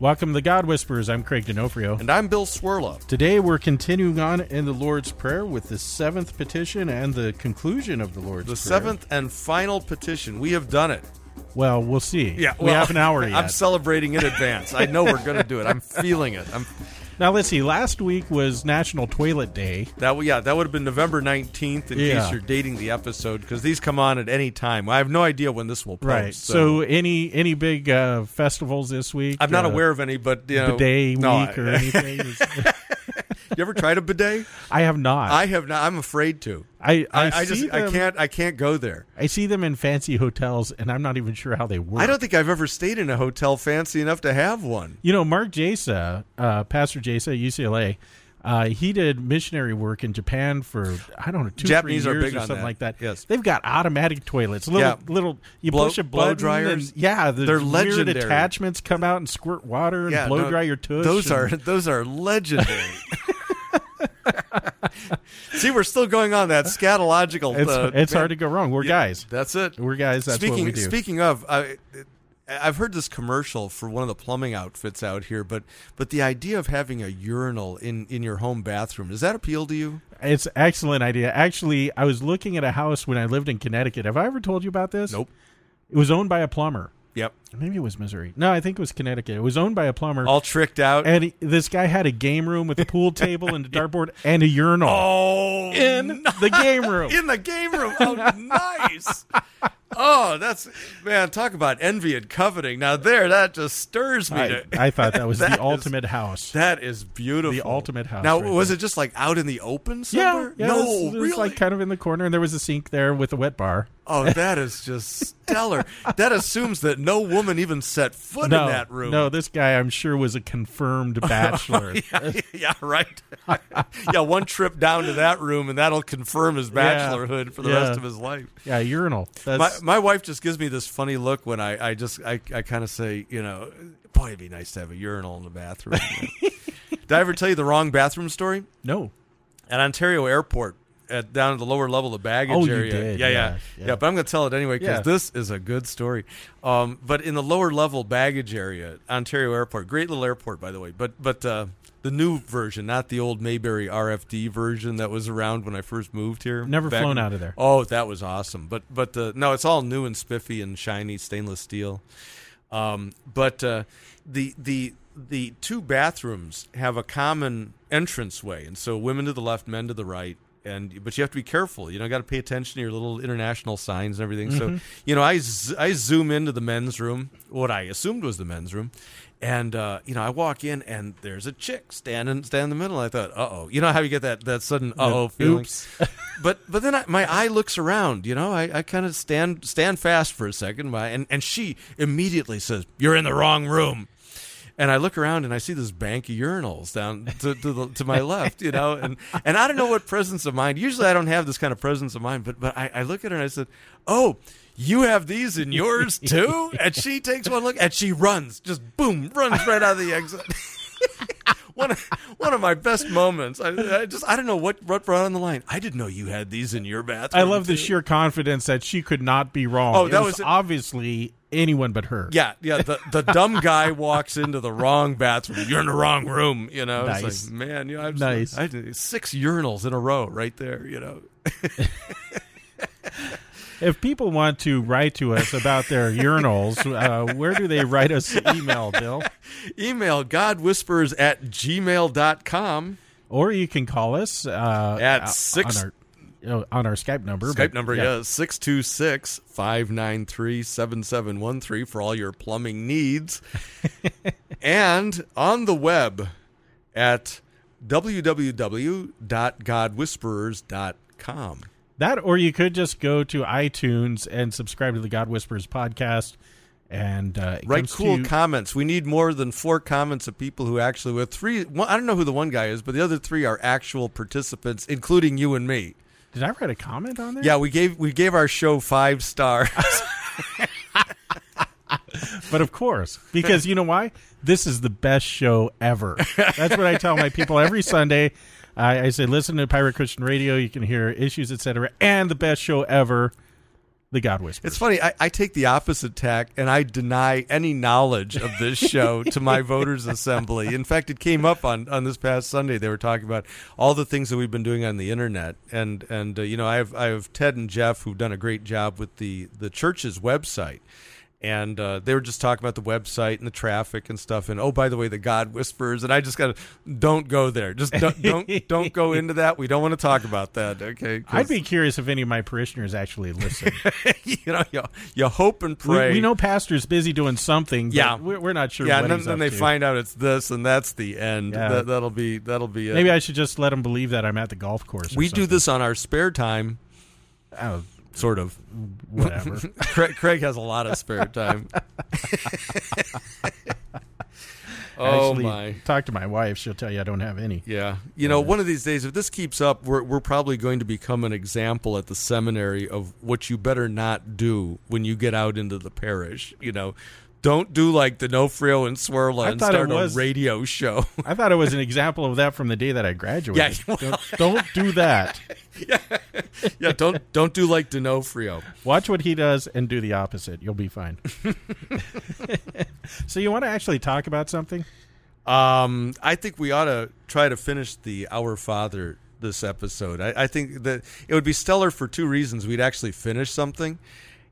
Welcome to The God Whisperers. I'm Craig D'Onofrio. And I'm Bill Cwirla. Today we're continuing on in the Lord's Prayer with the seventh petition and the conclusion of the Lord's The Prayer. seventh and final petition. We have done it. Well, we'll see. Yeah, we well, have an hour yet. I'm celebrating in advance. I know we're going to do it. I'm feeling it. I'm now let's see. Last week was National Toilet Day. that. w- Yeah, that would have been November 19th in Yeah. case you're dating the episode because these come on at any time. I have no idea when this will post. Right. So, any any big uh, festivals this week? I'm not Uh, aware of any, but you know, bidet no, week or anything? You ever tried a bidet? I have not. I have not. I'm afraid to. I, I, I, I see just I can't I can't go there. I see them in fancy hotels, and I'm not even sure how they work. I don't think I've ever stayed in a hotel fancy enough to have one. You know, Mark Jasa, uh, Pastor Jasa, UCLA. Uh, he did missionary work in Japan for I don't know two Japanese three are years or something that. like that. Yes. they've got automatic toilets. Little Yeah. little you Blow- push a blow dryers. and yeah, the They're legendary. attachments come out and squirt water and blow no, dry your tush. Those and- are those are legendary. See, we're still going on that scatological. It's, uh, it's hard to go wrong. We're Yeah, guys. That's it. We're guys. That's speaking what we do. speaking of, I, I've heard this commercial for one of the plumbing outfits out here, but but the idea of having a urinal in in your home bathroom does that appeal to you? It's an excellent idea. Actually, I was looking at a house when I lived in Connecticut. Have I ever told you about this? Nope. It was owned by a plumber. Yep. Maybe it was Missouri. No, I think it was Connecticut. It was owned by a plumber. All tricked out. and he, this guy had a game room with a pool table and a dartboard and a urinal oh, in the game room. in the game room. Oh, nice. Oh, that's man. Talk about envy and coveting. Now there, that just stirs me. I, to, I thought that was That the is- ultimate house. That is beautiful. The ultimate house Now, right was there. it just like out in the open Yeah, somewhere? yeah, no, it was, it was really. like kind of in the corner, and there was a sink there with a wet bar. Oh, that is just stellar. that assumes that no woman even set foot no, in that room. no, this guy I'm sure was a confirmed oh, bachelor. yeah, yeah, right. yeah, one trip down to that room, and that'll confirm his Yeah. bachelorhood for the Yeah. rest of his life. yeah, urinal. My, my wife just gives me this funny look when I, I just I, I kind of say, you know, boy, it'd be nice to have a urinal in the bathroom. Did I ever tell you the wrong bathroom story? no. at Ontario Airport at down at the lower level of the baggage Oh, you area. did, Yeah, yeah, yeah, yeah. But I'm going to tell it anyway because Yeah. this is a good story. Um, but in the lower level baggage area, Ontario Airport, great little airport by the way. But but uh, the new version, not the old Mayberry RFD version that was around when I first moved here. Never back flown out of there. Oh, that was awesome. But but uh, no, it's all new and spiffy and shiny stainless steel. Um, but uh, the the the two bathrooms have a common entranceway, and so women to the left, men to the right. And but you have to be careful. You know, got to pay attention to your little international signs and everything. So you know, I z- I zoom into the men's room, what I assumed was the men's room, and uh, you know, I walk in and there's a chick standing stand in the middle. I thought, uh oh, you know how you get that that sudden uh oh feeling. Oops. but but then I, my eye looks around. You know, I, I kind of stand stand fast for a second, my- and and she immediately says, "You're in the wrong room." And I look around and I see this bank of urinals down to to, the, to my left, you know, and and I don't know what presence of mind. Usually I don't have this kind of presence of mind, but but I, I look at her and I said, "Oh." You have these in yours too? And she takes one look and she runs, just boom, runs right out of the exit. one of, one of my best moments. I, I just I don't know what what brought on the line. I didn't know you had these in your bathroom. I love the sheer confidence that she could not be wrong. Oh, It that was, was it. obviously anyone but her. Yeah, yeah. The the dumb guy walks into the wrong bathroom. You're in the wrong room. You know, Nice. it's like man, you know, I've, Nice. I six urinals in a row right there. You know, If people want to write to us about their urinals, uh, where do they write us email, Bill? email godwhispers at gmail.com. Or you can call us uh, At uh, on our, you know, on our Skype number. Skype but, number, yeah, 626 593 7713 for all your plumbing needs. and on the web at www.godwhisperers.com. That, or you could just go to iTunes and subscribe to the God Whispers podcast. And uh, Write cool to- comments. We need more than four comments of people who actually with three. One, I don't know who the one guy is, but the other three are actual participants, including you and me. Did I write a comment on there? Yeah, we gave we gave our show five stars. But of course, because you know why? This is the best show ever. That's what I tell my people every Sunday. I, I say, listen to Pirate Christian Radio. You can hear issues, etc., and the best show ever, the God Whisperer. It's funny. I, I take the opposite tack, and I deny any knowledge of this show to my voters' assembly. In fact, it came up on, on this past Sunday. They were talking about all the things that we've been doing on the internet, and and uh, you know, I have I have Ted and Jeff who've done a great job with the the church's website. And uh, they were just talking about the website and the traffic and stuff. And oh, by the way, the God whispers. And I just got to don't go there. Just don't don't, don't go into that. We don't want to talk about that. Okay. I'd be curious if any of my parishioners actually listen. you know, you, you hope and we, pray. we know Pastor's busy doing something. But Yeah. we're, we're not sure. yeah, and then, then they to. find out it's this, and that's the end. Yeah. That, that'll be that'll be it. Maybe I should just let them believe that I'm at the golf course. or we do this on our spare time, Oh, sort of. whatever. Craig, Craig has a lot of spare time. oh Actually, my. talk to my wife. She'll tell you I don't have any. Yeah. You know, one of these days, if this keeps up, we're, we're probably going to become an example at the seminary of what you better not do when you get out into the parish. You know, don't do like the and Cwirla I and thought it start was- a radio show. I thought it was an example of that from the day that I graduated. Yeah, don't, don't do that. yeah, don't don't do like D'Onofrio. Watch what he does and do the opposite. You'll be fine. so you want to actually talk about something? Um, I think we ought to try to finish the Our Father this episode. I, I think that it would be stellar for two reasons. We'd actually finish something,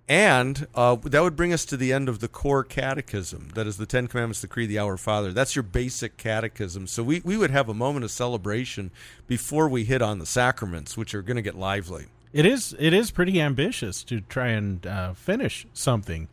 and uh, that would bring us to the end of the core catechism. That is the Ten Commandments, the Creed, the Our Father. That's your basic catechism. So we, we would have a moment of celebration before we hit on the sacraments, which are going to get lively. It is. It is pretty ambitious to try and uh, finish something.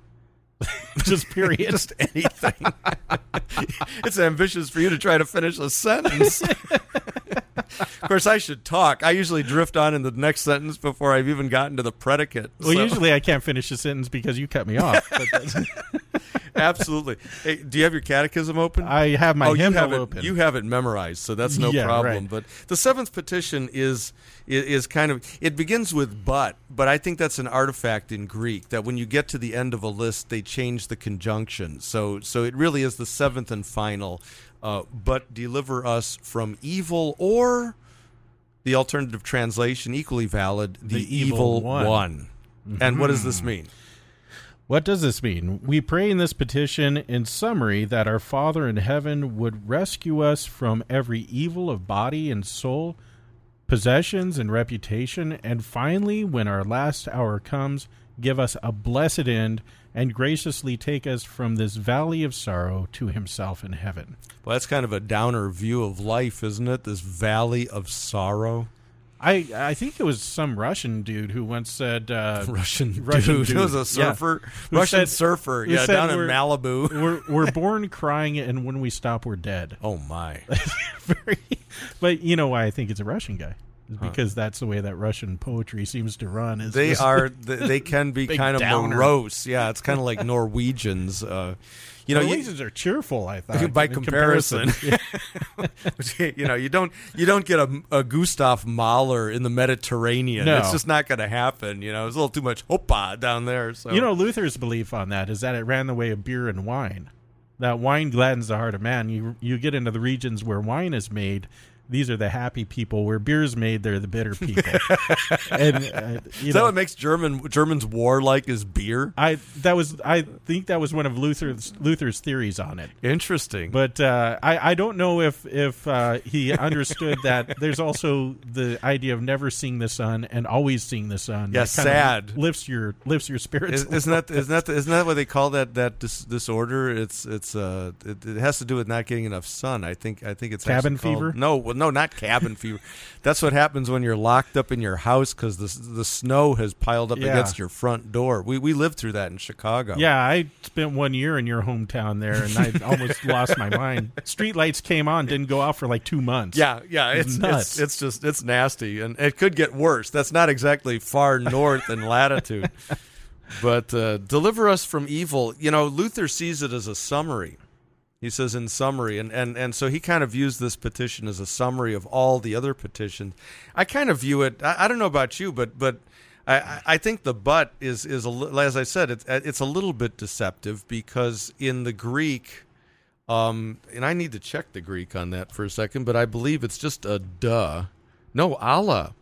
Just period. Just anything. it's ambitious for you to try to finish a sentence. of course, I should talk. I usually drift on in the next sentence before I've even gotten to the predicate. well, So- usually I can't finish a sentence because you cut me off. Absolutely. Hey, do you have your catechism open? I have my oh, you hymnal have it. open. You have it memorized, so that's no Yeah, problem. right. But the seventh petition is, is is kind of it begins with but, but I think that's an artifact in Greek that when you get to the end of a list, they change the conjunction. So so it really is the seventh and final. Uh, but deliver us from evil, or the alternative translation, equally valid, the, The evil, evil one. one. And what does this mean? What does this mean? We pray in this petition, in summary, that our Father in heaven would rescue us from every evil of body and soul, possessions and reputation, and finally, when our last hour comes, give us a blessed end and graciously take us from this valley of sorrow to Himself in heaven. Well, that's kind of a downer view of life, isn't it? This valley of sorrow. I I think it was some Russian dude who once said uh, Russian, Russian dude. dude. It was a surfer. Who Russian said- surfer. Yeah, said down in Malibu. we're we're born crying, and when we stop, we're dead. Oh my! very but you know why I think it's a Russian guy Because that's the way that Russian poetry seems to run is They are. They, they can be kind of downer. morose. Yeah, it's kind of like Norwegians. Uh, you know, you, Norwegians are cheerful I thought by in comparison, you know, you don't you don't get a, a Gustav Mahler in the Mediterranean. No. It's just not going to happen. You know, it's a little too much hopa down there. So you know Luther's belief on that is that it ran the way of beer and wine that wine gladdens the heart of man you you get into the regions where wine is made these are the happy people where beer's made they're the bitter people and uh, you is that know, what makes German Germans warlike? Is beer? I that was I think that was one of Luther's Luther's theories on it Interesting. But uh, I, I don't know if if uh, he understood that there's also the idea of never seeing the sun and always seeing the sun. Yeah, sad. lifts your lifts your spirits. Is, isn't that isn't that isn't that what they call that that dis- disorder? It's it's uh it, it has to do with not getting enough sun. I think I think it's Cabin actually called- fever? No, well, no, not cabin fever. That's what happens when you're locked up in your house because the the snow has piled up Yeah. against your front door. We we lived through that in Chicago. yeah, I spent one year in your hometown there, and I almost lost my mind. Street lights came on, didn't go out for like two months. Yeah, yeah, It's it's nuts. it's it's just it's nasty, and it could get worse. That's not exactly far north in latitude, but uh, deliver us from evil. You know, Luther sees it as a summary. He says in summary, and, and, and so he kind of views this petition as a summary of all the other petitions. I kind of view it. I, I don't know about you, but but I, I- think the but is is a, as I said, it's it's a little bit deceptive because in the Greek, um, and I need to check the Greek on that for a second, but I believe it's just a duh. No, alla.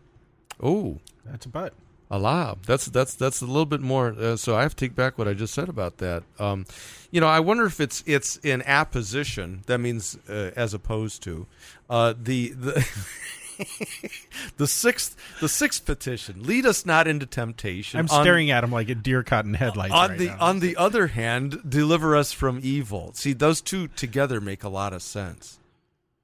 Oh, That's a but. alla. That's that's that's a little bit more. Uh, so I have to take back what I just said about that. Um, you know, I wonder if it's it's in apposition. That means uh, as opposed to uh, the the. the sixth, the sixth petition: lead us not into temptation. I'm On- staring at him like a deer caught in headlights. on right the now. on the other hand, deliver us from evil. See, those two together make a lot of sense.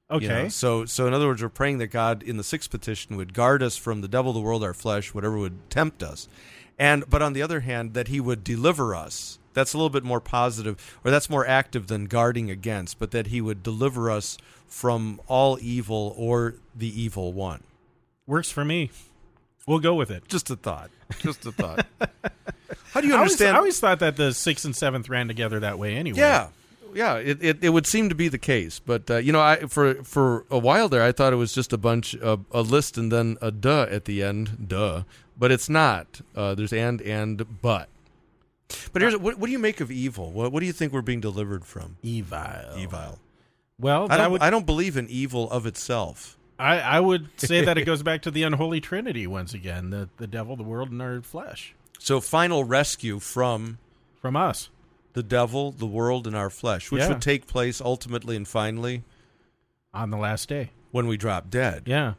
okay. You know, So, so in other words, we're praying that God in the sixth petition would guard us from the devil, the world, our flesh, whatever would tempt us, and but on the other hand, that He would deliver us. That's a little bit more positive, or that's more active than guarding against, but that He would deliver us from all evil or the evil one. Works for me. We'll go with it. Just a thought. Just a thought. How do you I always, understand? I always thought that the sixth and seventh ran together that way anyway. Yeah, yeah. It, it, it would seem to be the case, but uh, you know, I for for a while there, I thought it was just a bunch of a list and then a duh at the end, duh. But it's not. Uh, there's and and but. But here's what, what do you make of evil? What, what do you think we're being delivered from? Evil. Evil. Well, I that don't. would, I don't believe in evil of itself. I, I would say that it goes back to the unholy trinity once again: the the devil, the world, and our flesh. So final rescue from From us. the devil, the world, and our flesh, which Yeah. would take place ultimately and finally on the last day. when we drop dead. Yeah.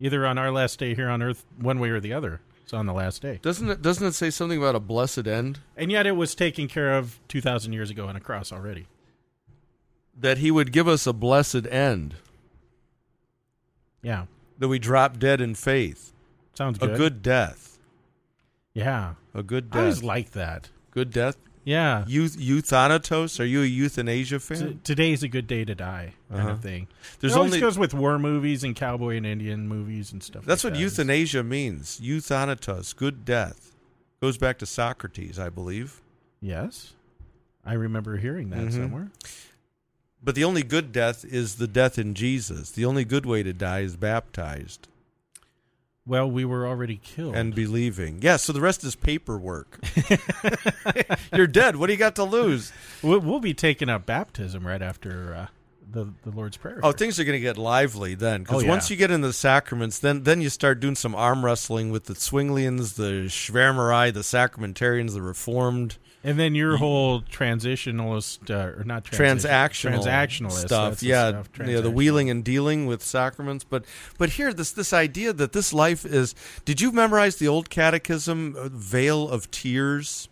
Either on our last day here on earth, one way or the other. It's on the last day. Doesn't it? Doesn't it say something about a blessed end? And yet it was taken care of 2,000 years ago on a cross already. that he would give us a blessed end, Yeah. that we drop dead in faith, Sounds good. a good. good death, Yeah. a good death. I always like that. good death. Yeah. Youth, euthanatos. Are you a euthanasia fan? T- today's a good day to die kind Uh-huh. of thing. There's it always only goes with war movies and cowboy and Indian movies and stuff. that's like what that. euthanasia means. Euthanatos, good death, goes back to Socrates, I believe. Yes. I remember hearing that Mhm. somewhere. But the only good death is the death in Jesus. The only good way to die is baptized Well, we were already killed. and believing. Yeah, so the rest is paperwork. You're dead. What do you got to lose? we'll, we'll be taking up baptism right after uh, the the Lord's prayer. Oh, things are going to get lively then, because Oh, yeah. once you get into the sacraments, then then you start doing some arm wrestling with the Zwinglians, the Schwärmerei, the Sacramentarians, the Reformed, and then your whole transitionalist uh, or not transition, transactional, transactionalist stuff. that's the Yeah, stuff, yeah, the wheeling and dealing with sacraments. But but here, this this idea that this life is. Did you memorize the old Catechism, uh, Vale of Tears?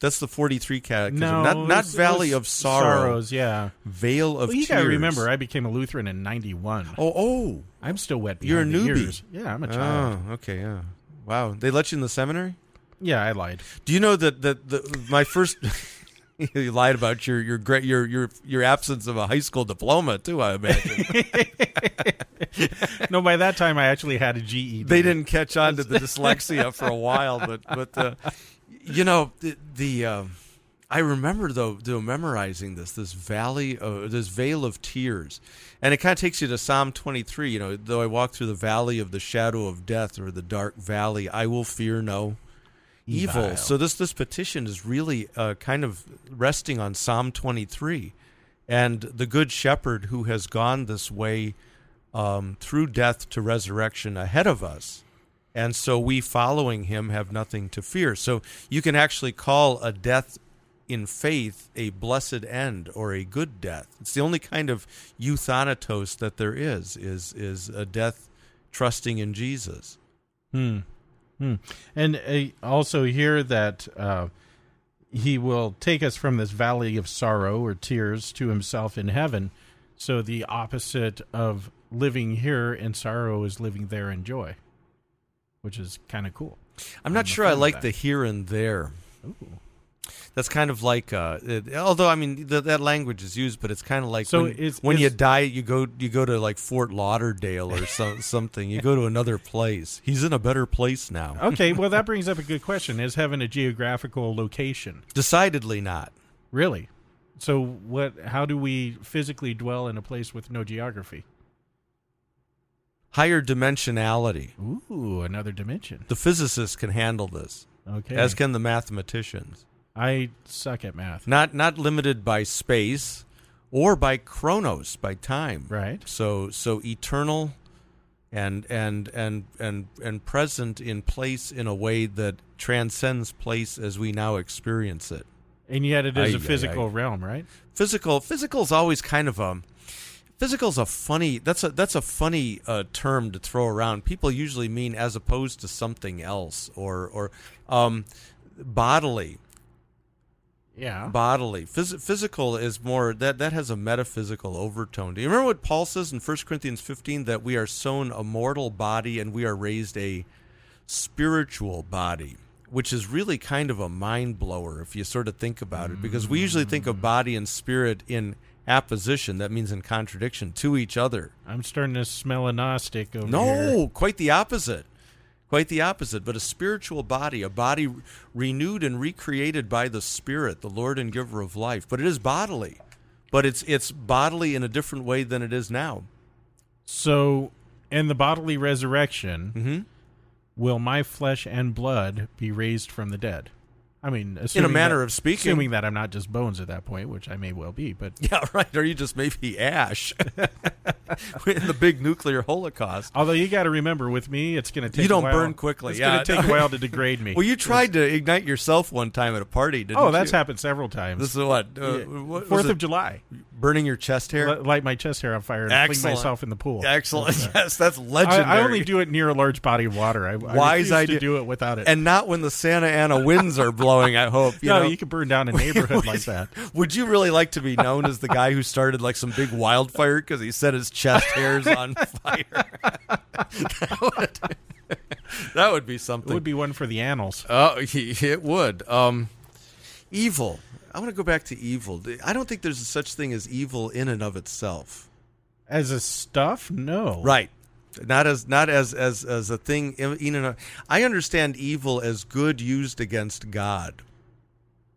That's the forty-three Catechism, No, not not was- Valley of Sorrow, Sorrows, yeah. Vale of Well, you Tears. gotta remember, I became a Lutheran in '91. oh, oh, I'm still wet. You're a newbie. ears. Yeah, I'm a child. oh, okay, yeah. Wow, they let you in the seminary. Yeah, I lied. Do you know that that the, my first you lied about your your great your your your absence of a high school diploma too? I imagine no, by that time I actually had a GED. they didn't catch on to the dyslexia for a while, but but uh, you know the, the um I remember though, though memorizing this this valley of this vale of tears, and it kind of takes you to Psalm twenty three. You know, though I walk through the valley of the shadow of death or the dark valley, I will fear no evil. Evil. So this this petition is really uh, kind of resting on Psalm 23, and the Good Shepherd who has gone this way um, through death to resurrection ahead of us, and so we following him have nothing to fear. So you can actually call a death in faith a blessed end or a good death. It's the only kind of euthanatos that there is is is a death trusting in Jesus. Hmm. Hmm. And uh, also hear that uh, he will take us from this valley of sorrow or tears to himself in heaven. So the opposite of living here in sorrow is living there in joy, which is kind of cool. I'm not I'm sure I like the here and there. Ooh. That's kind of like, uh, it, although I mean th- that language is used, but it's kind of like So when, is- when you die, you go you go to like Fort Lauderdale or so, something. You go to another place. He's in a better place now. Okay, well that brings up a good question: Is heaven a geographical location? Decidedly not. Really? So what? How do we physically dwell in a place with no geography? Higher dimensionality. Ooh, another dimension. The physicists can handle this, Okay. as can the mathematicians. I suck at math. Not not limited by space or by chronos, by time. Right. So so eternal and and and and and present in place in a way that transcends place as we now experience it. And yet it is a physical realm, right? Physical physical's always kind of a physical's a funny that's a that's a funny uh, term to throw around. People usually mean as opposed to something else or or um, bodily. Yeah. bodily. Phys- physical is more that that has a metaphysical overtone. Do you remember what Paul says in 1 Corinthians 15 that we are sown a mortal body and we are raised a spiritual body, which is really kind of a mind blower if you sort of think about it because we usually think of body and spirit in apposition, that means in contradiction to each other. I'm starting to smell a Gnostic over No, here. quite the opposite. Quite the opposite. But a spiritual body, a body renewed and recreated by the Spirit, the Lord and Giver of life. But it is bodily. But it's it's bodily in a different way than it is now. So, in the bodily resurrection, Mm-hmm. will my flesh and blood be raised from the dead? I mean, In a assuming manner that- of speaking. assuming that I'm not just bones at that point, which I may well be, but Yeah, right. Or you just maybe ash in the big nuclear holocaust. although you got to remember, with me, it's going to take You don't a while, burn quickly, It's yeah. going to take a while to degrade me. Well, you tried to ignite yourself one time at a party, didn't oh, you? that's happened several times. This is what? Uh, Yeah. what Fourth it? of July, burning your chest hair. Li- light my chest hair on fire and fling myself in the pool. Excellent. Yes, that's I, legendary. I only do it near a large body of water. I, I Wise refuse idea. to do it without it. and not when the Santa Ana winds are blowing. I hope. You no, know? you can burn down a neighborhood like that. Would you really like to be known as the guy who started like some big wildfire because he set his chest hairs on fire? that, would, that would be something. It would be one for the annals. Oh, it would. Um, evil. I want to go back to evil. I don't think there's such thing as evil in and of itself. As a stuff, no. Right. Not as not as as as a thing in and of. I understand evil as good used against God.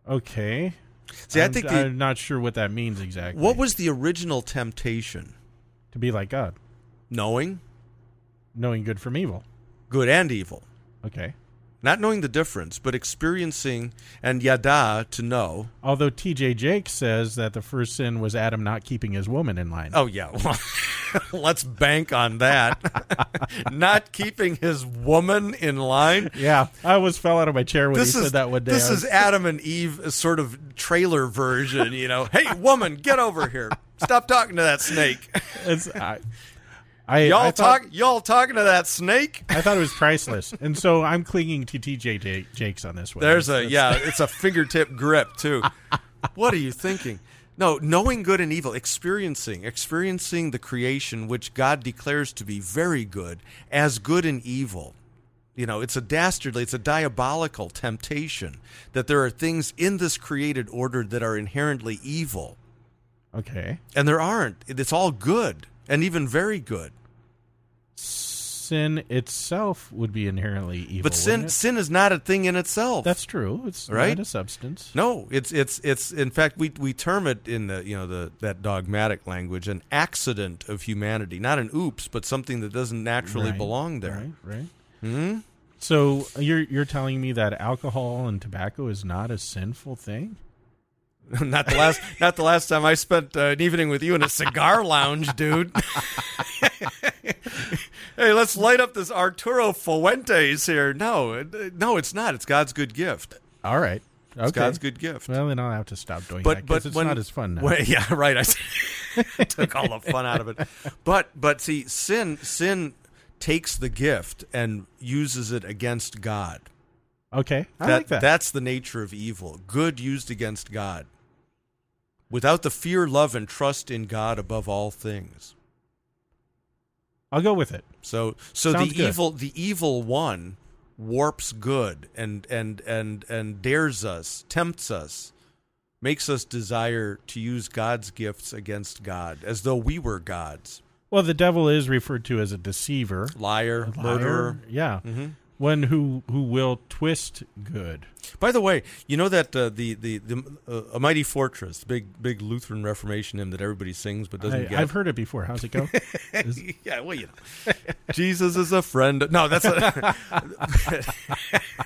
Okay. See, i I'm, think the, I'm not sure what that means exactly. what was the original temptation? to be like God, Knowing knowing good from evil? good and evil. Okay. Not knowing the difference, but experiencing and yada to know. Although T.D. Jake says that the first sin was Adam not keeping his woman in line. Oh yeah, well, let's bank on that. Not keeping his woman in line. Yeah, I almost fell out of my chair when This he is said that one day. this was- is Adam and Eve sort of trailer version. You know, hey woman, get over here. Stop talking to that snake. it's, I, I, Y'all I thought, talk. Y'all talking to that snake? I thought it was priceless, and so I'm clinging to T.D. J- Jakes on this one. There's a It's- yeah. It's a fingertip grip too. What are you thinking? No, knowing good and evil, experiencing, experiencing the creation which God declares to be very good, as good and evil. You know, it's a dastardly, it's a diabolical temptation that there are things in this created order that are inherently evil, Okay. and there aren't. It's all good and even very good. Sin itself would be inherently evil. But sin, sin is not a thing in itself. That's true. It's Right? not a substance. No, it's it's it's in fact we we term it in the you know the that dogmatic language an accident of humanity, not an oops, but something that doesn't naturally Right, belong there. Right. Right. hmm So you're you're telling me that alcohol and tobacco is not a sinful thing? not the last not the last time I spent uh, an evening with you in a cigar lounge, dude. hey, let's light up this Arturo Fuentes here. No, no, it's not. It's God's good gift. All right. Okay. It's God's good gift. Well, then I'll have to stop doing but that but because it's when, not as fun now. when- yeah, right. I took all the fun out of it. But but see, sin sin takes the gift and uses it against God. okay, I that, like that. That's the nature of evil. Good used against God. Without the fear, love, and trust in God above all things. I'll go with it. So so Sounds the good. evil the evil one warps good and and and and dares us, tempts us, makes us desire to use God's gifts against God as though we were gods. Well, the devil is referred to as a deceiver, Liar, liar, murderer. Yeah. hmm one who who will twist good. By the way, you know that uh, the the the uh, a mighty fortress, big big Lutheran Reformation hymn that everybody sings but doesn't I, get. I've heard it before. How's it go? Is- yeah, well, you know, Jesus is a friend. No, that's a,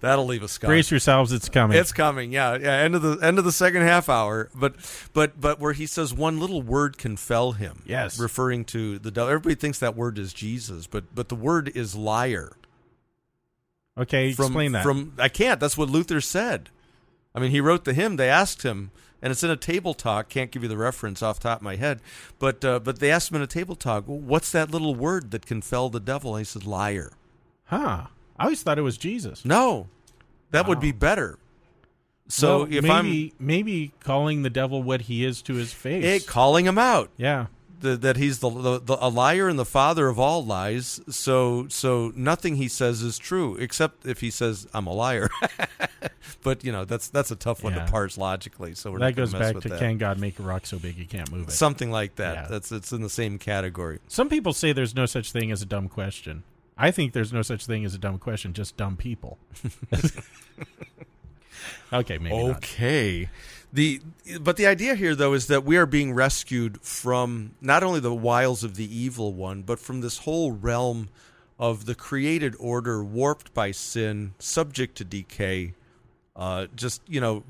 that'll leave a scar. brace yourselves, it's coming. It's coming, yeah, yeah. End of the end of the second half hour, but but but where he says one little word can fell him. Yes. referring to the devil. Everybody thinks that word is Jesus, but but the word is liar. Okay, From, explain that. From I can't. That's what Luther said. I mean, he wrote the hymn. They asked him, and it's in a table talk. Can't give you the reference off the top of my head, but uh, but they asked him in a table talk, "What's that little word that can fell the devil?" And he said, "Liar." huh? I always thought it was Jesus. No, that would be better. So Well, if maybe maybe calling the devil what he is to his face. It, calling him out, yeah. The, that he's the, the, the a liar and the father of all lies. So so nothing he says is true, except if he says I'm a liar. but you know that's that's a tough one Yeah. to parse logically. So we're That goes mess back with to that. can God make a rock so big you can't move it? something like that. Yeah. That's it's in the same category. Some people say there's no such thing as a dumb question. I think there's no such thing as a dumb question, just dumb people. okay, maybe not. The but the idea here though is that we are being rescued from not only the wiles of the evil one, but from this whole realm of the created order warped by sin, subject to decay. Uh, just you know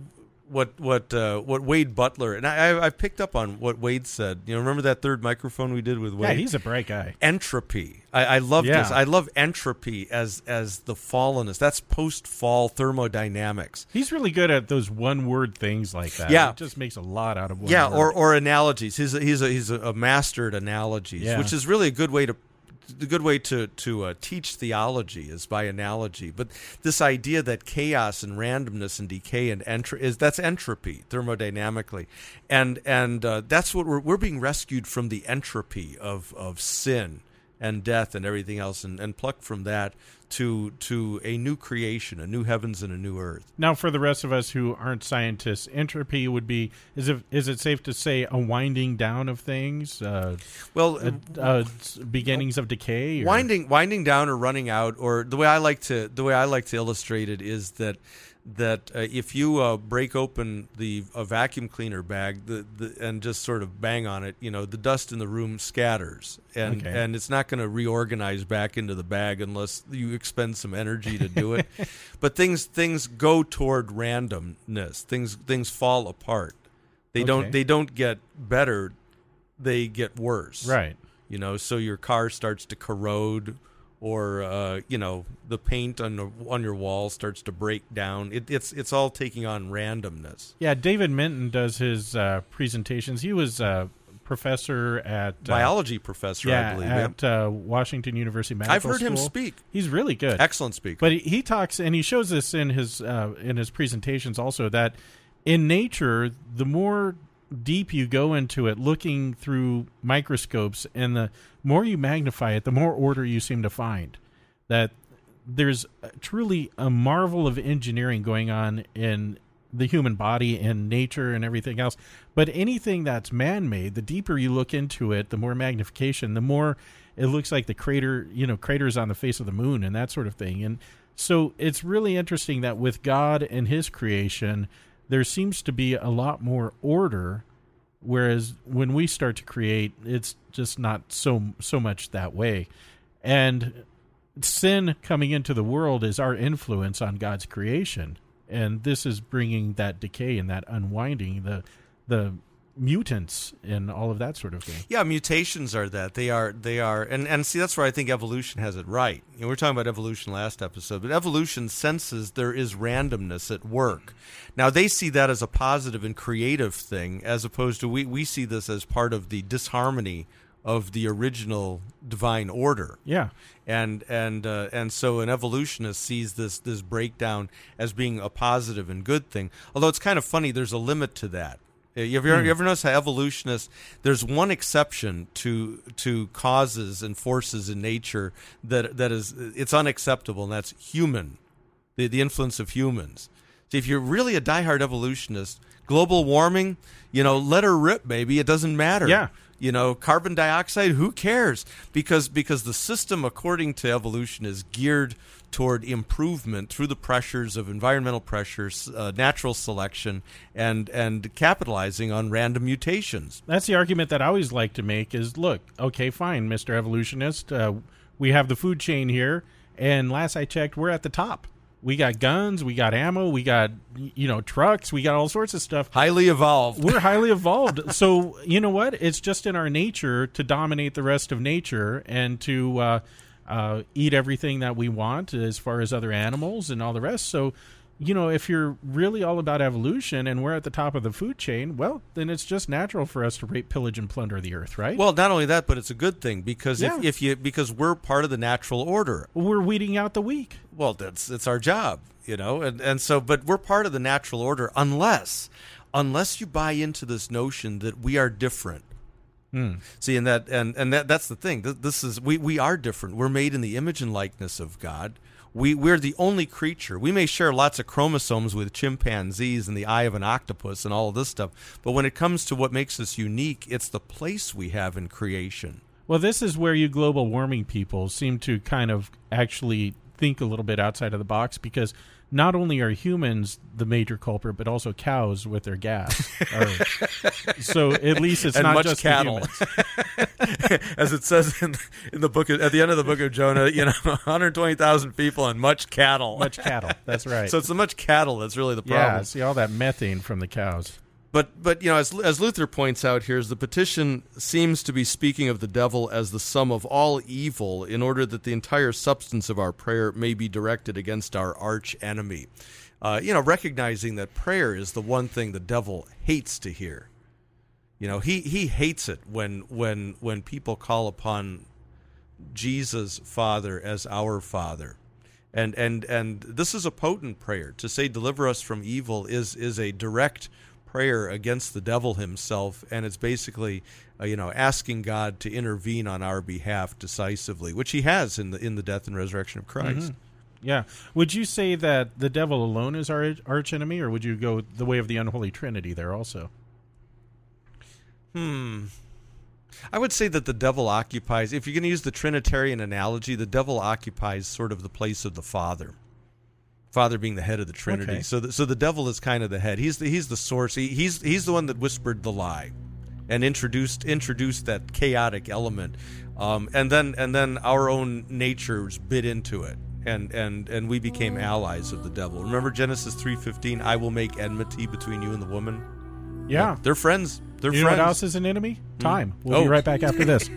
what what uh, what Wade Butler and I I- picked up on what Wade said. You know, remember that third microphone we did with Wade? Yeah, he's a bright guy. entropy. I, I love Yeah. this. I love entropy as as the fallenness. That's post fall thermodynamics. He's really good at those one word things like that. Yeah. He just makes a lot out of one yeah, word. or or analogies. He's a, he's a, he's a, a master at analogies, Yeah. which is really a good way to the good way to to uh, teach theology is by analogy. But this idea that chaos and randomness and decay and entropy is that's entropy thermodynamically, and and uh, that's what we're we're being rescued from the entropy of of sin and death and everything else, and, and plucked from that to to a new creation, a new heavens and a new earth. Now, for the rest of us who aren't scientists, entropy would be is it is it safe to say a winding down of things, uh, Well, uh, uh, beginnings of decay? Or? winding winding down or running out or the way I like to the way I like to illustrate it is that that uh, if you uh, break open the a vacuum cleaner bag the, the and just sort of bang on it you know the dust in the room scatters. And Okay. and it's not going to reorganize back into the bag unless you expend some energy to do it. But things things go toward randomness. Things things fall apart. They Okay. don't they don't get better. They get worse. Right. you know so your car starts to corrode or uh, you know the paint on the, on your wall starts to break down. It, it's it's all taking on randomness. Yeah, David Menton does his uh, presentations. He was a professor at uh, biology professor yeah, i believe at uh, Washington University Medical i've heard him speak. He's really good. excellent speaker. But he, he talks, and he shows this in his uh, in his presentations also that in nature, the more deep you go into it, looking through microscopes, and the more you magnify it, the more order you seem to find. That there's truly a marvel of engineering going on in the human body and nature and everything else. But anything that's man made, the deeper you look into it, the more magnification, the more it looks like the crater, you know, craters on the face of the moon and that sort of thing. And so it's really interesting that with God and his creation, there seems to be a lot more order whereas when we start to create it's just not so so much that way. And sin coming into the world is our influence on God's creation. And this is bringing that decay and that unwinding the the mutants and all of that sort of thing. Yeah mutations are that. They are they are and and see that's where i think evolution has it right. You know, we are talking about evolution last episode but evolution senses there is randomness at work. Now they see that as a positive and creative thing as opposed to we we see this as part of the disharmony of the original divine order. Yeah. And and uh, and so an evolutionist sees this this breakdown as being a positive and good thing. Although it's kind of funny, there's a limit to that. Uh, You ever, you ever notice how evolutionists? There's one exception to to causes and forces in nature that that is it's unacceptable, and that's human, the the influence of humans. See, if you're really a diehard evolutionist, global warming, you know, let her rip, baby. It doesn't matter. Yeah. You know, carbon dioxide, who cares? Because because the system according to evolution is geared toward improvement through the pressures of environmental pressures, uh, natural selection and and capitalizing on random mutations. That's the argument that I always like to make is look, okay, fine, Mr. Evolutionist, uh, we have the food chain here and last I checked, we're at the top. We got guns, we got ammo, we got you know trucks, we got all sorts of stuff. Highly evolved. We're highly evolved. so you know what? It's just in our nature to dominate the rest of nature and to uh, uh, eat everything that we want as far as other animals and all the rest. So you know, if you're really all about evolution and we're at the top of the food chain, well, then it's just natural for us to rape, pillage, and plunder the earth, right? Well, not only that, but it's a good thing because Yeah. if, if you because we're part of the natural order. we're weeding out the weak. Well, that's it's our job, you know, and and so but we're part of the natural order unless unless you buy into this notion that we are different. Mm. See, and that and and that that's the thing. This is we we are different. We're made in the image and likeness of God. We we're the only creature. We may share lots of chromosomes with chimpanzees and the eye of an octopus and all of this stuff, but when it comes to what makes us unique, it's the place we have in creation. Well, this is where you global warming people seem to kind of actually think a little bit outside of the box because not only are humans the major culprit, but also cows with their gas. are- so at least it's And not much just cattle. as it says in, in the book at the end of the book of Jonah, you know, 120,000 people and much cattle. Much cattle. That's right. So it's the much cattle that's really the yeah, problem. see all that methane from the cows. But but you know, as as Luther points out here, is the petition seems to be speaking of the devil as the sum of all evil, in order that the entire substance of our prayer may be directed against our arch enemy. Uh, you know, recognizing that prayer is the one thing the devil hates to hear. You know, he he hates it when when when people call upon Jesus Father as our Father. And and and this is a potent prayer. To say deliver us from evil is is a direct prayer against the devil himself and it's basically uh, you know asking God to intervene on our behalf decisively, which he has in the in the death and resurrection of Christ. Yeah. Would you say that the devil alone is our arch enemy, or would you go the way of the unholy trinity there also? Hmm. I would say that the devil occupies, if you're going to use the Trinitarian analogy, the devil occupies sort of the place of the Father. Father being the head of the Trinity. Okay. So, the, so the devil is kind of the head. He's the, he's the source. He, he's he's the one that whispered the lie, and introduced introduced that chaotic element, um, and then and then our own natures bit into it, and and and we became allies of the devil. Remember Genesis three fifteen. I will make enmity between you and the woman. Yeah. They're friends. They're You know what else is an enemy? Time. We'll be Oh. right back after this.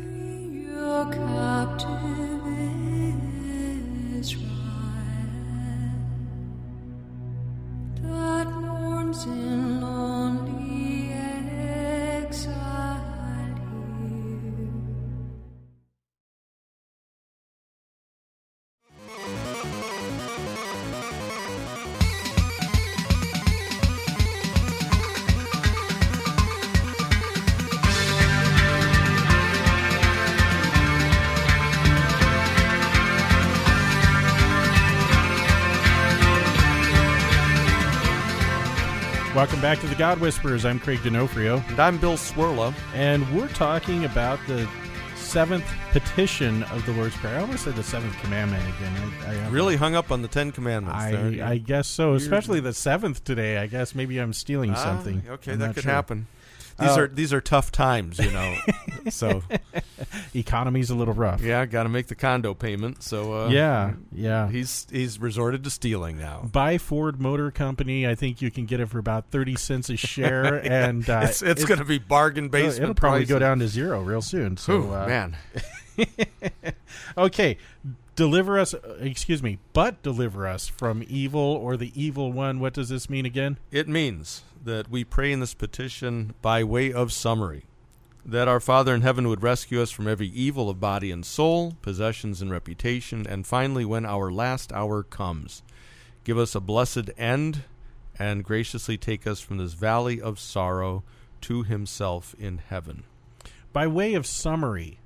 God Whisperers. I'm Craig D'Onofrio, And I'm Bill Cwirla. and we're talking about the seventh petition of the Lord's Prayer. I almost said the seventh commandment again. I, I Really hung up on the Ten Commandments. there. I, I guess so. Especially the seventh today. I guess maybe I'm stealing Ah, something. Okay, I'm that could sure. happen. These Uh, are these are tough times, you know. so Economy's a little rough. yeah, got to make the condo payment. So uh, yeah, yeah. he's he's resorted to stealing now. Buy Ford Motor Company. I think you can get it for about thirty cents a share, and uh, it's it's it- going to be bargain basement. It'll probably go down to zero real soon. So, Whew, uh, man, okay, deliver us. Excuse me, but deliver us from evil or the evil one. What does this mean again? it means that we pray in this petition by way of summary that our Father in heaven would rescue us from every evil of body and soul, possessions and reputation, and finally, when our last hour comes, give us a blessed end and graciously take us from this valley of sorrow to Himself in heaven. By way of summary.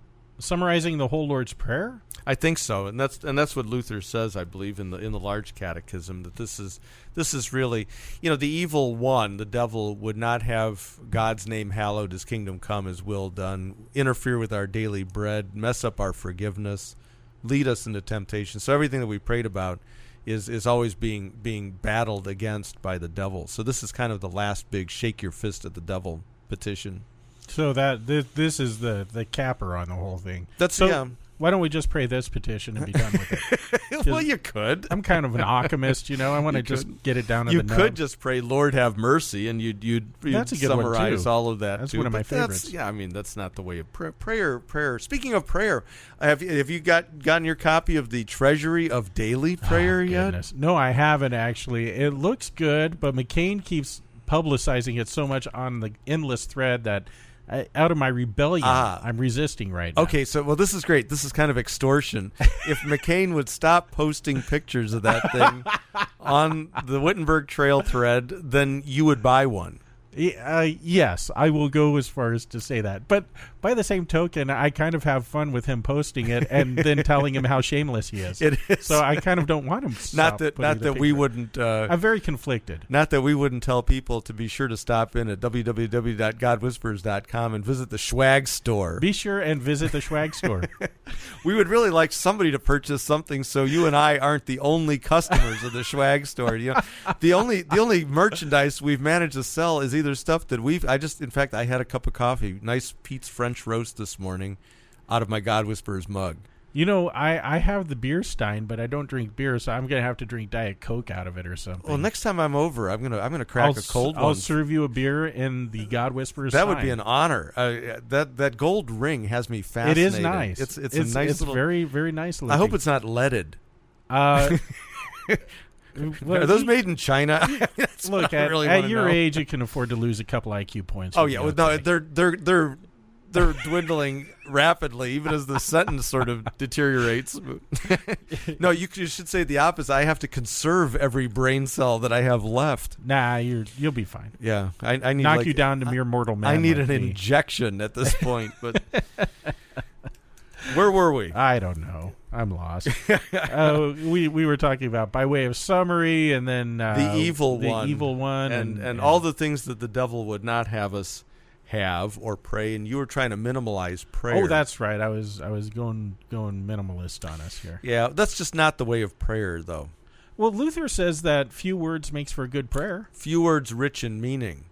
Summarizing the whole Lord's Prayer. I think so, and that's and that's what Luther says. I believe in the in the large catechism that this is this is really you know the evil one, the devil, would not have God's name hallowed, His kingdom come, His will done, interfere with our daily bread, mess up our forgiveness, lead us into temptation. So everything that we prayed about is is always being being battled against by the devil. So this is kind of the last big shake your fist at the devil petition. So that this, this is the the capper on the whole thing. That's so. yeah. Why don't we just pray this petition and be done with it? well, you could. I'm kind of an alchemist, you know. I want to just get it down to the you could nub. just pray, "Lord, have mercy," and you'd you'd, you'd That's a good one, summarize all of that. That's too. one of my But that's- favorites. Yeah, I mean that's not the way of prayer. Prayer, prayer. Speaking of prayer, have you, have you got gotten your copy of the Treasury of Daily ah, Prayer Oh, yet? No, I haven't actually. It looks good, but McCain keeps publicizing it so much on the endless thread that I, out of my rebellion, Ah. I'm resisting right now. Okay, so well, this is great. This is kind of extortion. if McCain would stop posting pictures of that thing on the Wittenberg Trail thread, then you would buy one. Uh, yes, I will go as far as to say that. But by the same token, I kind of have fun with him posting it and then telling him how shameless he is. It is So I kind of don't want him. To not stop that not that we wouldn't. Uh, I'm very conflicted. Not that we wouldn't tell people to be sure to stop in at www.godwhispers.com and visit the swag store. Be sure and visit the swag store. we would really like somebody to purchase something so you and I aren't the only customers of the swag store. You know, the only the only merchandise we've managed to sell is either stuff that we've I just in fact I had a cup of coffee, nice Pete's French roast this morning out of my God Whispers mug. You know, I, I have the beer stein, but I don't drink beer, so I'm gonna have to drink Diet Coke out of it or something. Well, next time I'm over, I'm gonna I'm gonna crack I'll, a cold s- I'll serve you a beer in the God Whispers. that would be an honor. Uh, that that gold ring has me It fascinated. is nice. It's it's, a nice it's little. very very nice. Looking. I hope it's not leaded. Uh, Are those made in China? Look at, really at your know. age, you can afford to lose a couple IQ points. Oh yeah, well, no, they're they're they're they're dwindling rapidly, even as the sentence sort of deteriorates. no, you, you should say the opposite. I have to conserve every brain cell that I have left. nah, you're you'll be fine. Yeah, I, I need Knock like, you down to mere mortal man. I need like an me. injection at this point. But where were we? I don't know. I'm lost. uh, we we were talking about by way of summary, and then uh, the evil the one, evil one, and and all the things that the devil would not have us have or pray, and you were trying to minimalize prayer. Oh, that's right. I was I was going going minimalist on us here. yeah. That's just not the way of prayer, though. Well, Luther says that few words makes for a good prayer. Few words rich in meaning.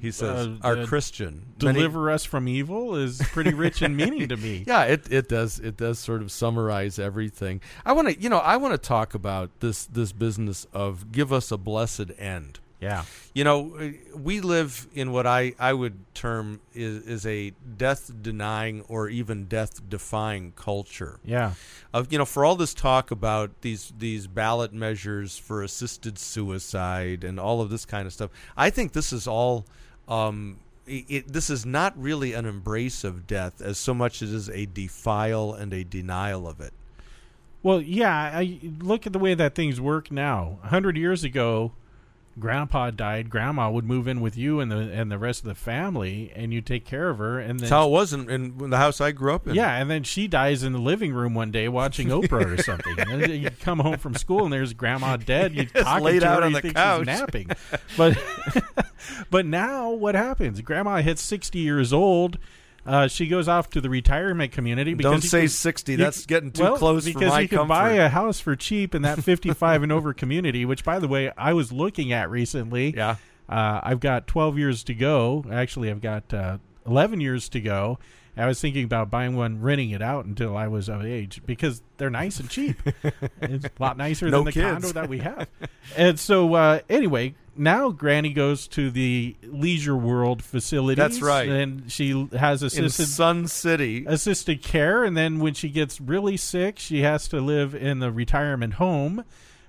He says, Uh, "Are Christian Many- Deliver us from evil is pretty rich in meaning to me. Yeah, it, it does it does sort of summarize everything. I want to you know I want to talk about this this business of give us a blessed end. Yeah. You know, we live in what I, I would term is, is a death denying or even death defying culture. Yeah. Of you know, for all this talk about these these ballot measures for assisted suicide and all of this kind of stuff, I think this is all. Um, it, it, this is not really an embrace of death as so much as it is a defile and a denial of it. Well, yeah. I look at the way that things work now. A hundred years ago, Grandpa died. Grandma would move in with you and the and the rest of the family, and you take care of her. And then That's how it was in, in the house I grew up in. Yeah, and then she dies in the living room one day watching Oprah or something. And you come home from school and there's grandma dead. You talking laid to out her, on the couch. she's napping. But but now what happens? Grandma hits sixty years old. Uh, she goes off to the retirement community. Because Don't say can- 60. you That's getting too well, close for because you can comfort. buy a house for cheap in that fifty-five and over community. Which, by the way, I was looking at recently. Yeah. Uh, I've got 12 years to go. Actually, I've got uh, 11 years to go. I was thinking about buying one, renting it out until I was of age because they're nice and cheap. it's a lot nicer No than the kids. condo that we have. and so, uh, anyway, now Granny goes to the Leisure World facility. That's right. And she has in assisted Sun City. assisted care, and then when she gets really sick, she has to live in the retirement home,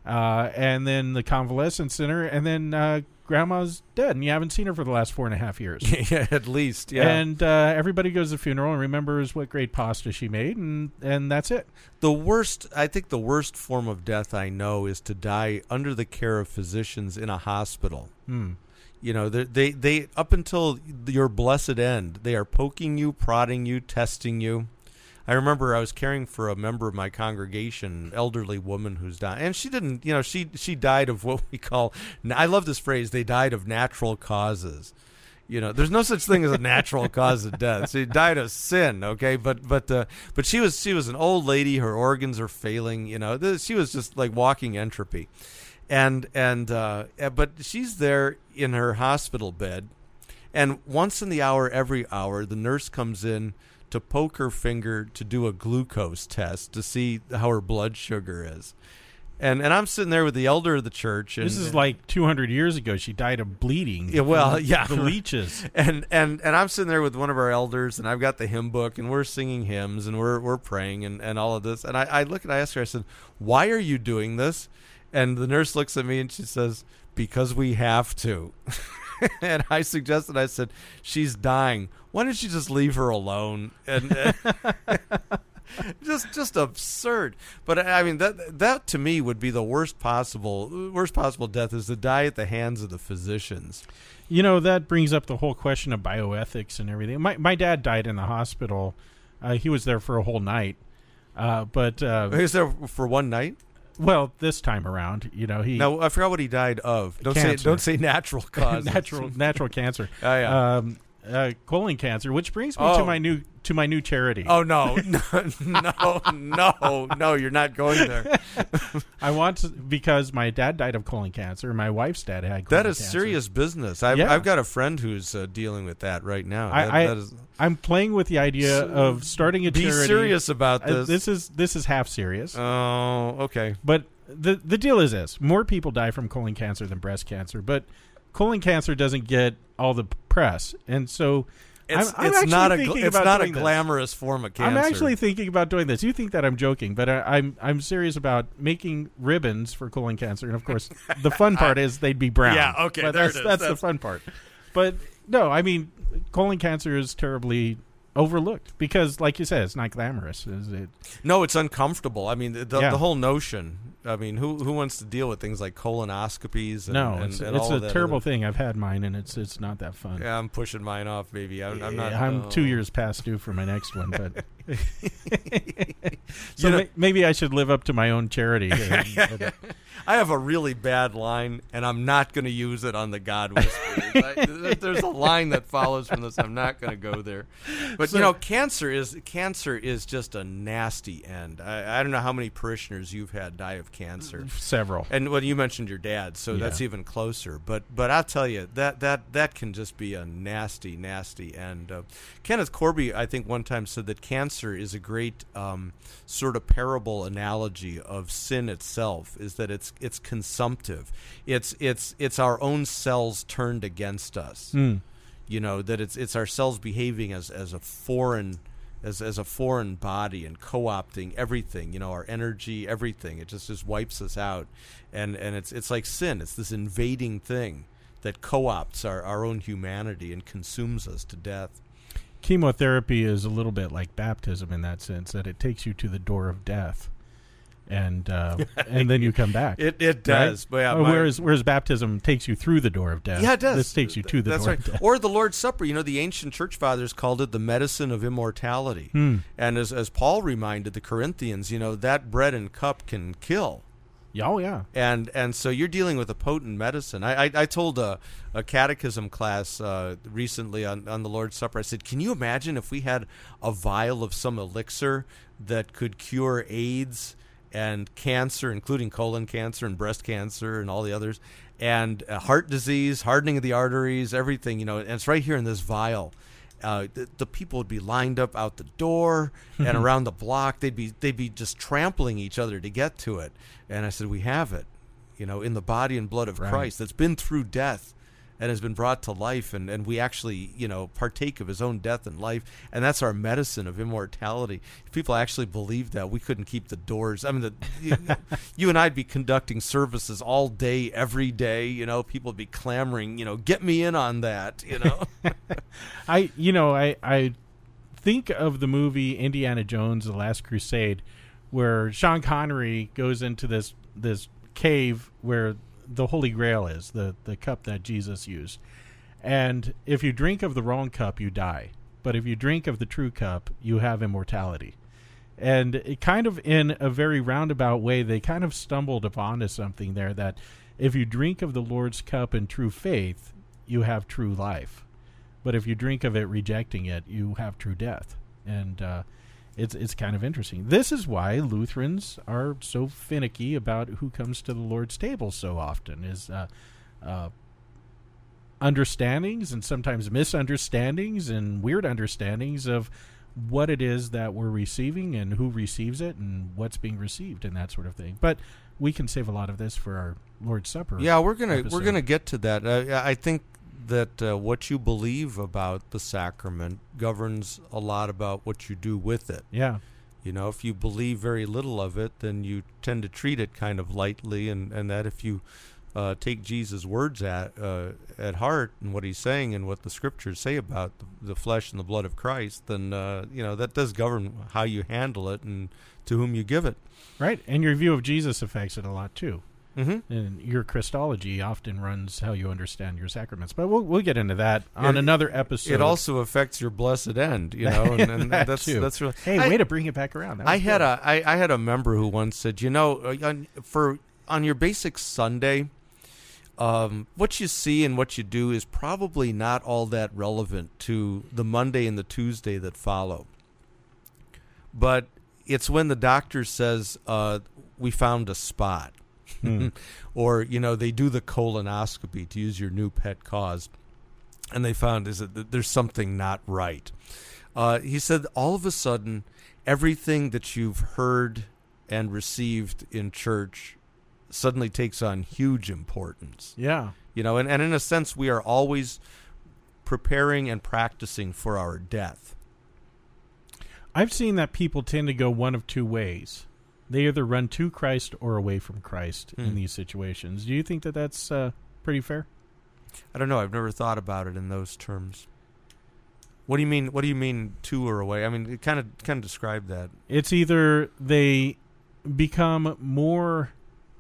uh, and then the convalescent center, and then uh, grandma's dead, and you haven't seen her for the last four and a half years. yeah, at least. Yeah. And uh, everybody goes to the funeral and remembers what great pasta she made, and and that's it. the worst, I think, the worst form of death I know is to die under the care of physicians in a hospital. Hmm. You know, they, they, they up until your blessed end, they are poking you, prodding you, testing you. I remember I was caring for a member of my congregation, elderly woman who's died, and she didn't, you know, she she died of what we call. I love this phrase. They died of natural causes. You know, there's no such thing as a natural cause of death. She died of sin, okay? But but uh, but she was she was an old lady. Her organs are failing. You know, this, she was just like walking entropy, and and uh, uh, but she's there in her hospital bed, and once in the hour, every hour, the nurse comes in to poke her finger to do a glucose test to see how her blood sugar is. And and I'm sitting there with the elder of the church. And, This is like 200 years ago. She died of bleeding. Yeah, well, yeah. the leeches. and and and I'm sitting there with one of our elders, and I've got the hymn book, and we're singing hymns, and we're we're praying, and, and all of this. And I, I look and I ask her, I said, "Why are you doing this?" And the nurse looks at me and she says, "Because we have to." and I suggested, I said, "She's dying. Why don't you just leave her alone?" And. just just absurd but i mean that that to me would be the worst possible worst possible death is to die at the hands of the physicians You know, that brings up the whole question of bioethics and everything. My, my dad died in the hospital. Uh, he was there for a whole night. Uh, but, uh, was there for one night well, this time around, you know, he. No, I forgot what he died of. Don't say Cancer. don't say natural cause. natural natural cancer. Oh, yeah. Um, uh, colon cancer, which brings me Oh. to my new to my new charity. Oh no, no, no, no, no! You're not going there. I want to, because my dad died of colon cancer. My wife's dad had colon That is cancer. serious business. I've, Yeah. I've got a friend who's uh, dealing with that right now. I, That- I that is, I'm playing with the idea of starting a be charity. serious about Uh, this. this is this is half serious, oh, okay. but the the deal is this: more people die from colon cancer than breast cancer, but colon cancer doesn't get all the press, and so It's, I'm, I'm not a it's not a doing this. glamorous form of cancer. I'm actually thinking about doing this. You think that I'm joking, but I, I'm I'm serious about making ribbons for colon cancer, and of course, the fun part is they'd be brown. Yeah, okay, but that's is. that's the fun part. But no, I mean, colon cancer is terribly overlooked because, like you said, it's not glamorous. Is it? no, it's uncomfortable. I mean, the, the, Yeah. the whole notion. I mean, who who wants to deal with things like colonoscopies? And, no, it's, and it's all a that terrible other- thing. I've had mine, and it's it's not that fun. Yeah, I'm pushing mine off, baby. I'm, I'm not. I'm oh. two years past due for my next one, but so You know- ma- maybe I should live up to my own charity. here. Uh, But, I have a really bad line, and I'm not going to use it on the God Whisperers. I, there's a line that follows from this. I'm not going to go there. But you know, cancer is cancer is just a nasty end. I, I don't know how many parishioners you've had die of cancer. several. And well, you mentioned your dad, so that's even closer. But but I'll tell you that that that can just be a nasty, nasty end. Uh, Kenneth Korby, I think, one time said that cancer is a great um, sort of parable analogy of sin itself. Is that it's it's consumptive. It's it's it's our own cells turned against us. Mm. You know that it's it's our cells behaving as as a foreign as as a foreign body and co-opting everything you know our energy everything it just just wipes us out and and it's it's like sin it's this invading thing that co-opts our, our own humanity and consumes us to death chemotherapy is a little bit like baptism in that sense that it takes you to the door of death and uh, and then you come back it it right? does but yeah, my- whereas whereas baptism takes you through the door of death yeah, it does. this takes you to the That's door right. of death Or the Lord's Supper. You know, the ancient church fathers called it the medicine of immortality. Hmm. And as, as Paul reminded the Corinthians, you know, that bread and cup can kill. Yeah, oh yeah and and so you're dealing with a potent medicine. I I, I told a, a catechism class uh, recently on, on the Lord's Supper. I said, can you imagine if we had a vial of some elixir that could cure AIDS and cancer, including colon cancer and breast cancer and all the others, and uh, heart disease, hardening of the arteries, everything. You know, and it's right here in this vial uh, the, the people would be lined up out the door and around the block. They'd be they'd be just trampling each other to get to it. And I said, "We have it, you know, in the body and blood of Right. Christ that's been through death." And has been brought to life, and, and we actually, you know, partake of his own death and life, and that's our medicine of immortality. If people actually believed that, we couldn't keep the doors. I mean, the, you, you and I'd be conducting services all day, every day. You know, people would be clamoring, you know, get me in on that. You know, I you know I I think of the movie Indiana Jones: The Last Crusade, where Sean Connery goes into this this cave where the Holy Grail is the the cup that Jesus used, and if you drink of the wrong cup, you die. But if you drink of the true cup, you have immortality. and it kind of in a very roundabout way, they kind of stumbled upon to something there that if you drink of the Lord's cup in true faith, you have true life. But if you drink of it rejecting it, you have true death. And uh, it's it's kind of interesting. This is why Lutherans are so finicky about who comes to the Lord's table so often. Is uh, uh, understandings and sometimes misunderstandings and weird understandings of what it is that we're receiving and who receives it and what's being received and that sort of thing. But we can save a lot of this for our Lord's Supper. Yeah, we're gonna episode. we're gonna get to that. Uh, I think that uh, what you believe about the sacrament governs a lot about what you do with it. Yeah. You know, if you believe very little of it, then you tend to treat it kind of lightly, and, and that if you uh, take Jesus' words at uh, at heart and what he's saying and what the scriptures say about the, the flesh and the blood of Christ, then uh, you know that does govern how you handle it and to whom you give it. Right. And your view of Jesus affects it a lot too. Mm-hmm. And your Christology often runs how you understand your sacraments. But we'll we'll get into that on It- another episode. It also affects your blessed end, you know, and, and That that's too. that's really. Hey, I- way to bring it back around. I had a I, I had a member who once said, you know, uh, on, for on your basic Sunday, um, what you see and what you do is probably not all that relevant to the Monday and the Tuesday that follow. But it's when the doctor says uh, we found a spot, Hmm. or you know they do the colonoscopy to use your new pet cause, and they found is that there's something not right. Uh, he said all of a sudden everything that you've heard and received in church suddenly takes on huge importance. Yeah. You know, and, and in a sense we are always preparing and practicing for our death. I've seen that people tend to go one of two ways. They either run to Christ or away from Christ in Hmm. these situations. Do you think that that's uh, pretty fair? I don't know, I've never thought about it in those terms. What do you mean what do you mean to or away? I mean it kind of kind of describe that. It's either they become more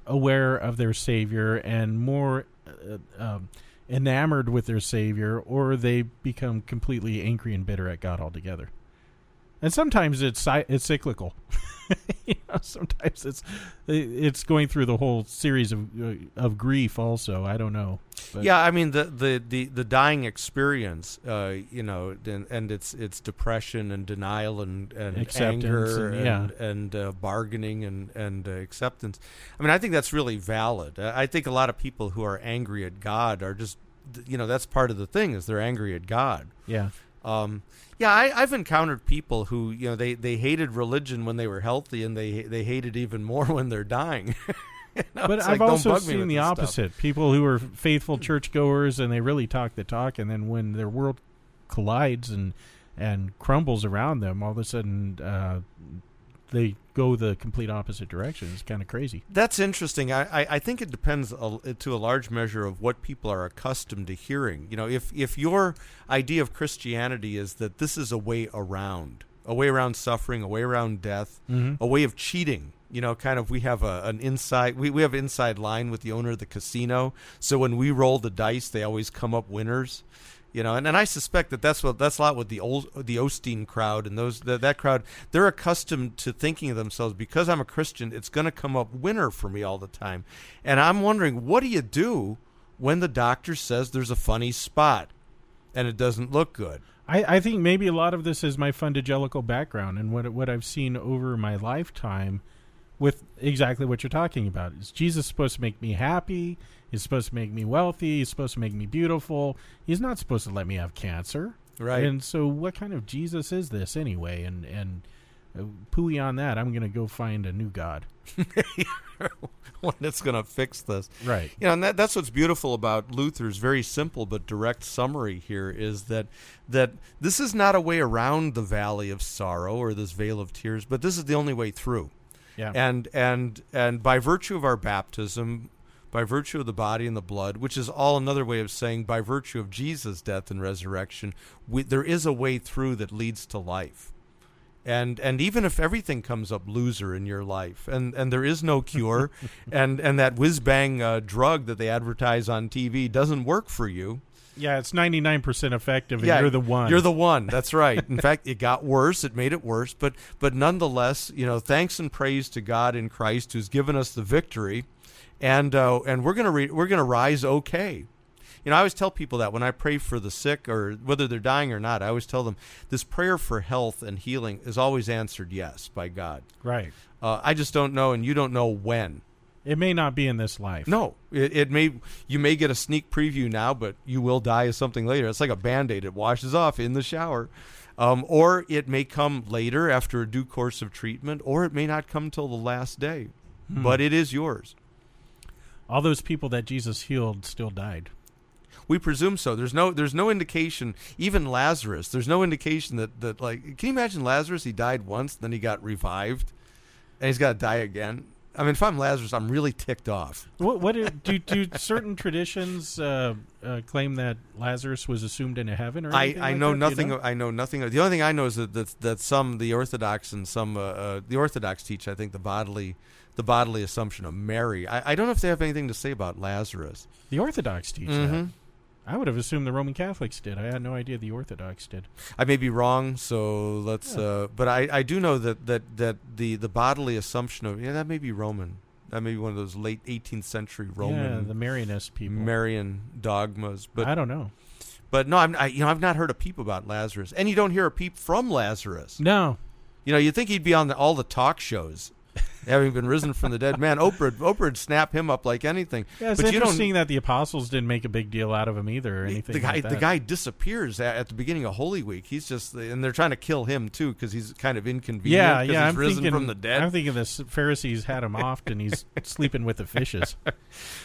aware of their Savior and more uh, um, enamored with their Savior, or they become completely angry and bitter at God altogether. And sometimes it's it's cyclical. you know, sometimes it's it's going through the whole series of uh, of grief. Also, I don't know. But yeah, I mean the the the, the dying experience, uh, you know, and, and it's it's depression and denial and, and Acceptance anger and- and yeah. and uh, bargaining and and uh, acceptance. I mean, I think that's really valid. I I think a lot of people who are angry at God are just, you know, that's part of the thing is they're angry at God. yeah, Um, yeah, I, I've encountered people who you know they, they hated religion when they were healthy, and they they hate it even more when they're dying. You know, but I've like, also seen the this stuff. opposite. People who are faithful churchgoers and they really talk the talk, and then when their world collides and and crumbles around them, all of a sudden uh, they go the complete opposite direction. It's kind of crazy. That's interesting. I, I, I think it depends a, to a large measure of what people are accustomed to hearing. You know, if if your idea of Christianity is that this is a way around, a way around suffering, a way around death, Mhm. a way of cheating. You know, kind of we have a, an inside we, we have inside line with the owner of the casino. So when we roll the dice, they always come up winners. You know, and, and I suspect that that's what that's a lot with the old the Osteen crowd and those that that crowd. They're accustomed to thinking of themselves because I'm a Christian. It's going to come up winner for me all the time, and I'm wondering what do you do when the doctor says there's a funny spot and it doesn't look good? I, I think maybe a lot of this is my fundagelical background and what what I've seen over my lifetime with exactly what you're talking about. Is Jesus supposed to make me happy? He's supposed to make me wealthy. He's supposed to make me beautiful. He's not supposed to let me have cancer. Right. And so, what kind of Jesus is this anyway? And and uh, pooey on that, I'm going to go find a new God. One that's going to fix this. Right. You know, and that, that's what's beautiful about Luther's very simple but direct summary here is that that this is not a way around the valley of sorrow or this vale of tears, but this is the only way through. Yeah. And and and by virtue of our baptism, by virtue of the body and the blood, which is all another way of saying by virtue of Jesus' death and resurrection, we, there is a way through that leads to life. And and even if everything comes up loser in your life, and, and there is no cure, and and that whiz bang uh, drug that they advertise on TV doesn't work for you, Yeah, it's 99% effective, and you're the one. You're the one. That's right. In fact, it got worse. It made it worse. But but nonetheless, you know, thanks and praise to God in Christ who's given us the victory, and uh, and we're gonna re- we're gonna rise okay. You know, I always tell people that when I pray for the sick or whether they're dying or not, I always tell them this prayer for health and healing is always answered yes by God. right. Uh, I just don't know, and you don't know when. It may not be in this life. No, it, it may you may get a sneak preview now, but you will die of something later. It's like a band aid; it washes off in the shower, um, or it may come later after a due course of treatment, or it may not come till the last day. But it is yours. All those people that Jesus healed still died. We presume so. There's no there's no indication. Even Lazarus, there's no indication that that like. Can you imagine Lazarus? He died once, then he got revived, and he's got to die again. I mean, if I'm Lazarus, I'm really ticked off. What, what do do certain traditions uh, uh, claim that Lazarus was assumed into heaven? Or I, anything I like know that? Do you nothing. know? I know nothing. The only thing I know is that that, that some the Orthodox and some uh, uh, the Orthodox teach. I think the bodily the bodily assumption of Mary. I, I don't know if they have anything to say about Lazarus. The Orthodox teach that. Mhm. I would have assumed the Roman Catholics did. I had no idea the Orthodox did. I may be wrong, so let's. Yeah. Uh, but I, I do know that, that, that the, the bodily assumption of yeah that may be Roman. That may be one of those late 18th century Roman. yeah, the Marianist people. Marian dogmas. But I don't know. but no, I'm I, you know I've not heard a peep about Lazarus, and you don't hear a peep from Lazarus. No, You know, you'd think he'd be on the, all the talk shows, having been risen from the dead. Man, Oprah, Oprah would snap him up like anything. yeah, it's but you don't. interesting that the apostles didn't make a big deal out of him either, or anything. The guy, like the guy disappears at, at the beginning of Holy Week. He's just, and they're trying to kill him too because he's kind of inconvenient. Yeah, yeah. he's I'm risen thinking from the dead. I'm thinking the Pharisees had him off, and he's sleeping with the fishes.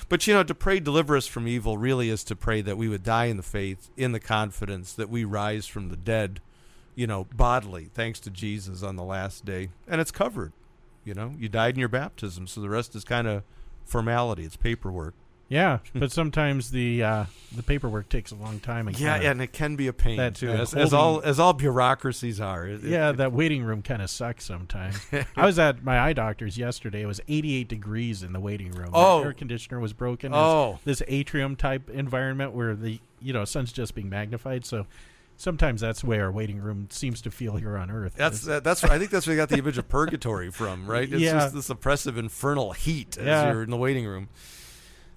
But you know, to pray deliver us from evil really is to pray that we would die in the faith, in the confidence that we rise from the dead, you know, bodily, thanks to Jesus on the last day. And it's covered. You know, you died in your baptism, so the rest is kind of formality. It's paperwork. Yeah, but sometimes the uh, the paperwork takes a long time. And Yeah, kinda- and it can be a pain That- too, as, as all as all bureaucracies are. It- it- yeah, that waiting room kind of sucks sometimes. I was at my eye doctor's yesterday. It was 88 degrees in the waiting room. The Oh. air conditioner was broken. Oh. this atrium type environment where the you know sun's just being magnified. So sometimes that's the way our waiting room seems to feel here on Earth. That's that, that's I think that's where you got the image of purgatory from, right? It's Yeah. just this oppressive infernal heat as Yeah. you're in the waiting room.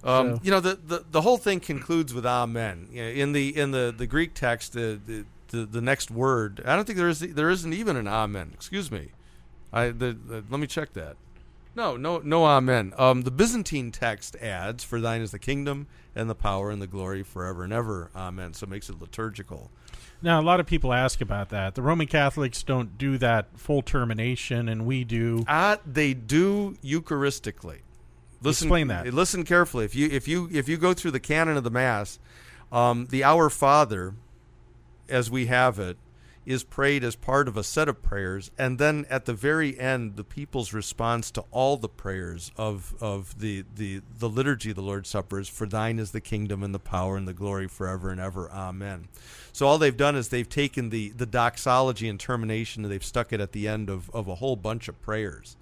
Um, So- You know, the, the the whole thing concludes with Amen. You know, in the in the, the Greek text, the, the the the next word, I don't think there is there isn't even an Amen. Excuse me, I the, the let me check that. No, no, no, Amen. Um, the Byzantine text adds, "For thine is the kingdom and the power and the glory forever and ever." Amen. So it makes it liturgical. Now a lot of people ask about that. The Roman Catholics don't do that full termination, and we do. Uh, they do Eucharistically. Listen, Explain that. Listen carefully. If you if you if you go through the canon of the Mass, um, the Our Father, as we have it, is prayed as part of a set of prayers, and then at the very end, the people's response to all the prayers of of the the the liturgy of the Lord's Supper is, "For Thine is the kingdom and the power and the glory forever and ever, Amen." So all they've done is they've taken the the doxology and termination and they've stuck it at the end of of a whole bunch of prayers.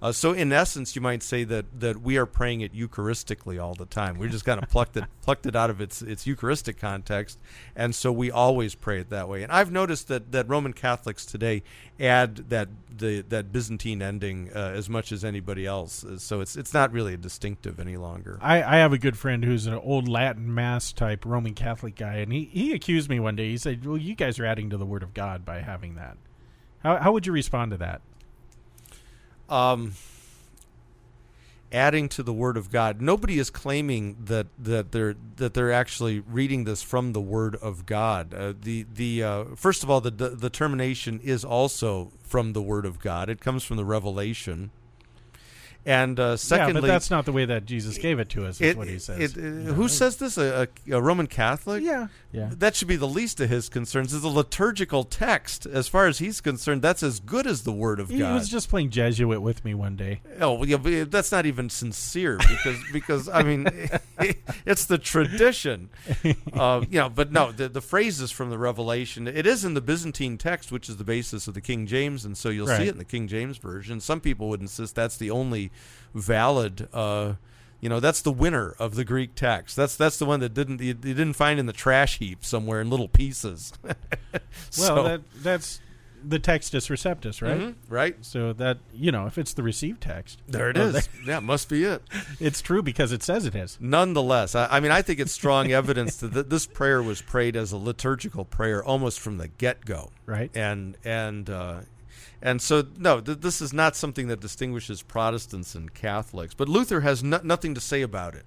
Uh, so in essence, you might say that, that we are praying it Eucharistically all the time. We just kind of plucked it plucked it out of its its Eucharistic context, and so we always pray it that way. And I've noticed that, that Roman Catholics today add that the that Byzantine ending uh, as much as anybody else. Uh, So it's it's not really distinctive any longer. I, I have a good friend who's an old Latin Mass type Roman Catholic guy, and he, he accused me one day. He said, "Well, you guys are adding to the Word of God by having that." How how would you respond to that? Um, adding to the Word of God. Nobody is claiming that, that they're that they're actually reading this from the Word of God. Uh, the the uh, first of all, the, the the termination is also from the Word of God. It comes from the Revelation. And uh, secondly, yeah, but that's not the way that Jesus gave it to us. Is it- what he says. it- uh, You know, who says this? A, a, a Roman Catholic? Yeah, yeah. That should be the least of his concerns. It's a liturgical text. As far as he's concerned, that's as good as the Word of He God. He was just playing Jesuit with me one day. Oh, yeah, but that's not even sincere because because I mean, it's the tradition, uh, you know. But no, the the phrases from the Revelation. It is in the Byzantine text, which is the basis of the King James, and so you'll see it in the King James version. Some people would insist that's the only valid uh, You know, that's the winner of the Greek text. That's that's the one that didn't you, you didn't find in the trash heap somewhere in little pieces. Well, So- that that's the textus receptus, right? Mhm, right So that you know, if it's the received text, there it oh, is. Yeah, must be it. It's true because it says it is. Nonetheless, I, I mean, I think it's strong evidence that this prayer was prayed as a liturgical prayer almost from the get go. Right. and and uh, and so no, th- this is not something that distinguishes Protestants and Catholics. But Luther has no- nothing to say about it.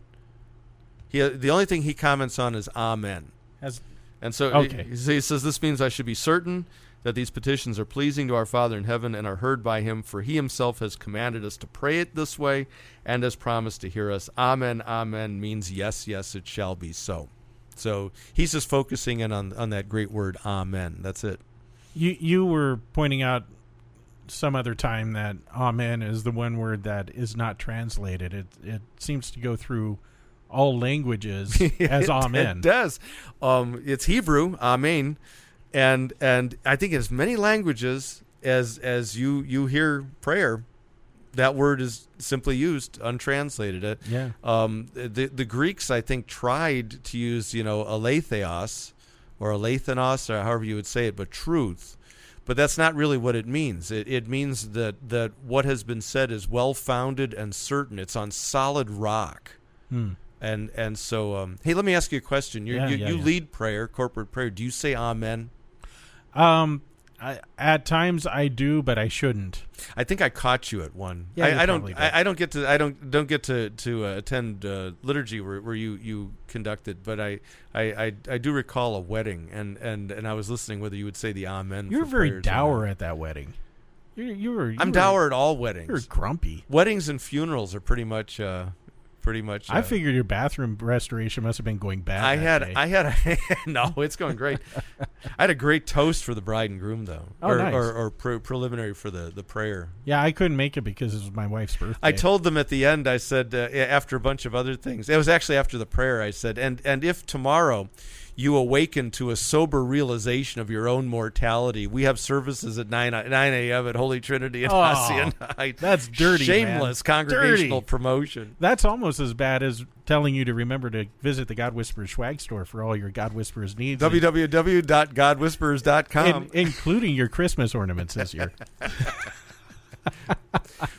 He uh, the only thing he comments on is Amen, As and so Okay. he, he says this means I should be certain that these petitions are pleasing to our Father in heaven and are heard by Him, for He Himself has commanded us to pray it this way and has promised to hear us. Amen, Amen means yes, yes, it shall be so. So he's just focusing in on on that great word Amen. That's it. you you were pointing out some other time that amen is the one word that is not translated. It it seems to go through all languages as amen. It does. Um, it's Hebrew, Amen, and and I think as many languages as as you you hear prayer, that word is simply used untranslated. It. Yeah. Um, the the Greeks, I think, tried to use you know aletheos or alethanos or however you would say it, but truth. But that's not really what it means. It, it means that, that what has been said is well founded and certain. It's on solid rock. Hmm. And and so, um, hey, let me ask you a question. You Yeah, you, yeah, you yeah. lead prayer, corporate prayer. Do you say Amen? Um, I, at times I do, but I shouldn't. I think I caught you at one. Yeah, I, I don't. I, I don't get to. I don't. Don't get to to uh, attend uh, liturgy where, where you you conducted. But I, I I I do recall a wedding, and and and I was listening whether you would say the Amen. You were for very prayers or not. dour at that wedding. You you were. You I'm dour at all weddings. You were weddings. grumpy. Weddings and funerals are pretty much. Uh, pretty much. I uh, figured your bathroom restoration must have been going bad. I had day. I had a no, it's going great. I had a great toast for the bride and groom though, Oh, or, nice. or, or pre- preliminary for the the prayer. yeah, I couldn't make it because it was my wife's birthday. I told them at the end. I said uh, after a bunch of other things. It was actually after the prayer. I said, and and if tomorrow you awaken to a sober realization of your own mortality, we have services at nine nine a.m. at Holy Trinity and Oh, that's dirty, man. shameless congregational Dirty. promotion. That's almost as bad as telling you to remember to visit the God Whisperers swag store for all your God Whisperers needs, www.godwhisperers.com. in- including your Christmas ornaments this year.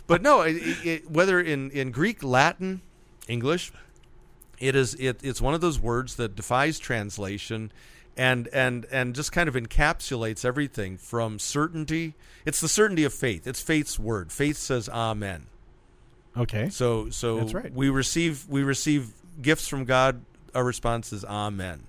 but no, it, it- whether in, in Greek, Latin, English, it is it, it's one of those words that defies translation, and and and just kind of encapsulates everything from certainty. It's the certainty of faith. It's faith's word. Faith says Amen. Okay. So so That's right. we receive we receive gifts from God. Our response is Amen.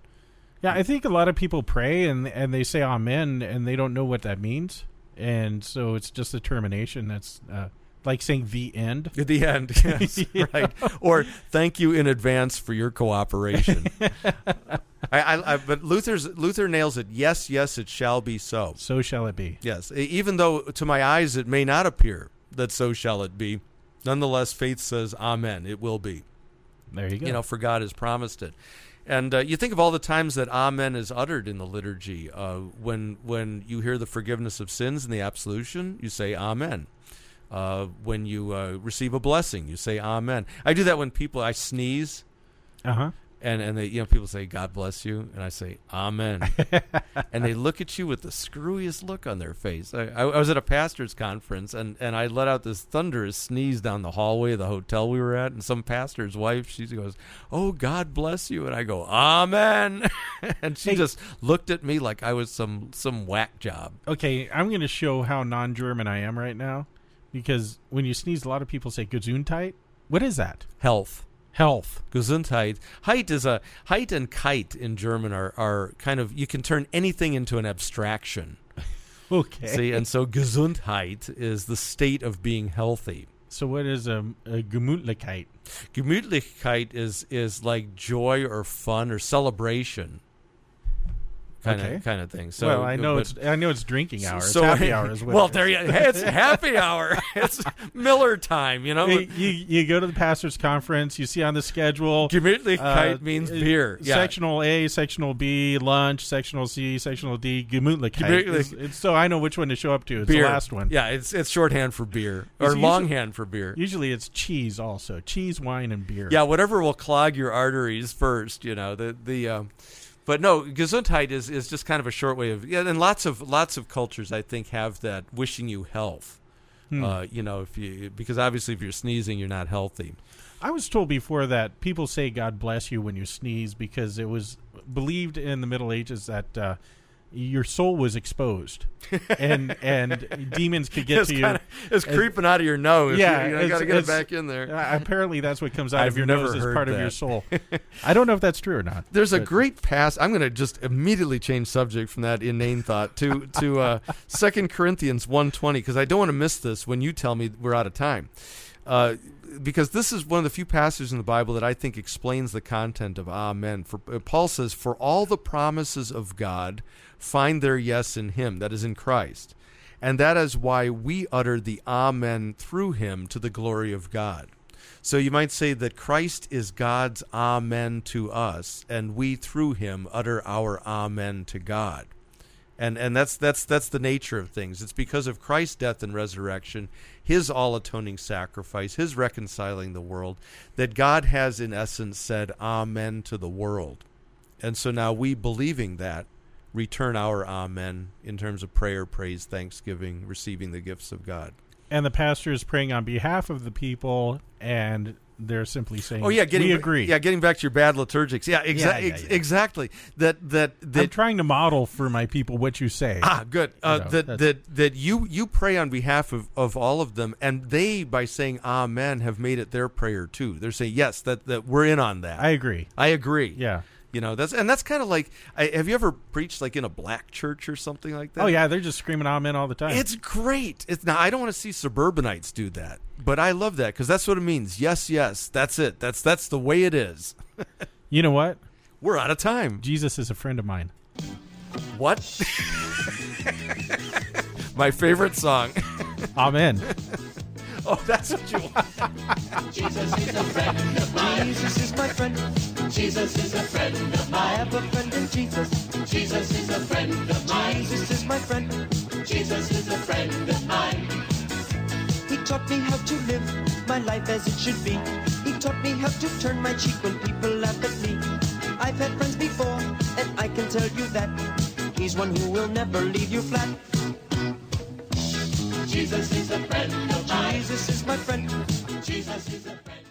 Yeah, I think a lot of people pray and and they say Amen and they don't know what that means, and so it's just a termination. That's uh, like saying the end. At the end, yes, right. Or thank you in advance for your cooperation. I, I, I, but Luther's Luther nails it. Yes, yes, it shall be so. So shall it be. Yes, even though to my eyes it may not appear that so shall it be. Nonetheless, faith says, "Amen." It will be. There you go. You know, for God has promised it. And uh, you think of all the times that Amen is uttered in the liturgy. Uh, when when you hear the forgiveness of sins and the absolution, you say Amen. Uh, when you uh, receive a blessing, you say Amen. I do that when people I sneeze uh huh. and and they you know people say God bless you and I say Amen, and they look at you with the screwiest look on their face. I, I was at a pastors conference and and I let out this thunderous sneeze down the hallway of the hotel we were at, and some pastor's wife she goes, "Oh God bless you," and I go Amen, and she Hey. just looked at me like I was some some whack job. Okay, I'm going to show how non-German I am right now, because when you sneeze, a lot of people say Gesundheit. What is that? Health. Health. Gesundheit. Height is a height and kite in German are, are kind of you can turn anything into an abstraction. Okay. See, and so Gesundheit is the state of being healthy. So what is a, a Gemütlichkeit? Gemütlichkeit is is like joy or fun or celebration. Kind of kind of thing. So well, I know but- it's I know it's drinking hour. It's so happy hour as well. Well, there you. Hey, it's happy hour. It's Miller time. You know. you, you you go to the pastors' conference. You see on the schedule. Gemütlichkeit uh, means uh, beer. Yeah. Sectional A, sectional B, lunch, sectional C, sectional D, Gemütlichkeit. Gemütlich- It's, it's- so I know which one to show up to. It's beer. the last one. Yeah, it's it's shorthand for beer or usually- longhand for beer. Usually it's cheese also. Cheese, wine, and beer. Yeah, whatever will clog your arteries first. You know the the. Um, but no, Gesundheit is, is just kind of a short way of yeah, and lots of lots of cultures I think have that wishing you health. Hmm. Uh, you know, if you because obviously if you're sneezing, you're not healthy. I was told before that people say God bless you when you sneeze because it was believed in the Middle Ages that uh, your soul was exposed and and demons could get it's to you. kinda, it's And- creeping out of your nose. Yeah, you, you got to get it back in there. Uh, apparently, that's what comes out I've of your nose as part of your soul. I don't know if that's true or not. There's a great pass. I'm going to just immediately change subject from that inane thought to to uh, Second Corinthians 1:20 because I don't want to miss this when you tell me we're out of time. Uh, because this is one of the few passages in the Bible that I think explains the content of Amen. For uh, Paul says, "For all the promises of God find their yes in Him, that is in Christ, and that is why we utter the Amen through Him to the glory of God." So you might say that Christ is God's Amen to us, and we through Him utter our Amen to God. And and that's that's that's the nature of things. It's because of Christ's death and resurrection, His all atoning sacrifice, His reconciling the world, that God has in essence said Amen to the world. And so now we believing that return our Amen in terms of prayer, praise, thanksgiving, receiving the gifts of God. And the pastor is praying on behalf of the people, and they're simply saying, Oh yeah, getting we agree." Yeah, getting back to your bad liturgics. Yeah, exa- Yeah, yeah, ex- exactly. That that I'm trying to model for my people what you say. ah good. Uh, know, that that that you you pray on behalf of of all of them, and they by saying Amen have made it their prayer too. They're saying yes, that that we're in on that. I agree. I agree. Yeah. You know that's and that's kind of like. I, have you ever preached like in a black church or something like that? Oh yeah, they're just screaming amen all the time. It's great. It's now I don't want to see suburbanites do that, but I love that because that's what it means. Yes, yes, that's it. That's that's the way it is. you know what? We're out of time. Jesus is a friend of mine. What? My favorite song. Amen. Oh, that's what you want. Jesus is my friend. Jesus is a friend of mine. I have a friend in Jesus. Jesus is a friend of mine. Jesus is my friend. Jesus is a friend of mine. He taught me how to live my life as it should be. He taught me how to turn my cheek when people laugh at me. I've had friends before, and I can tell you that he's one who will never leave you flat. Jesus is a friend of mine. Jesus is my friend. Jesus is a friend.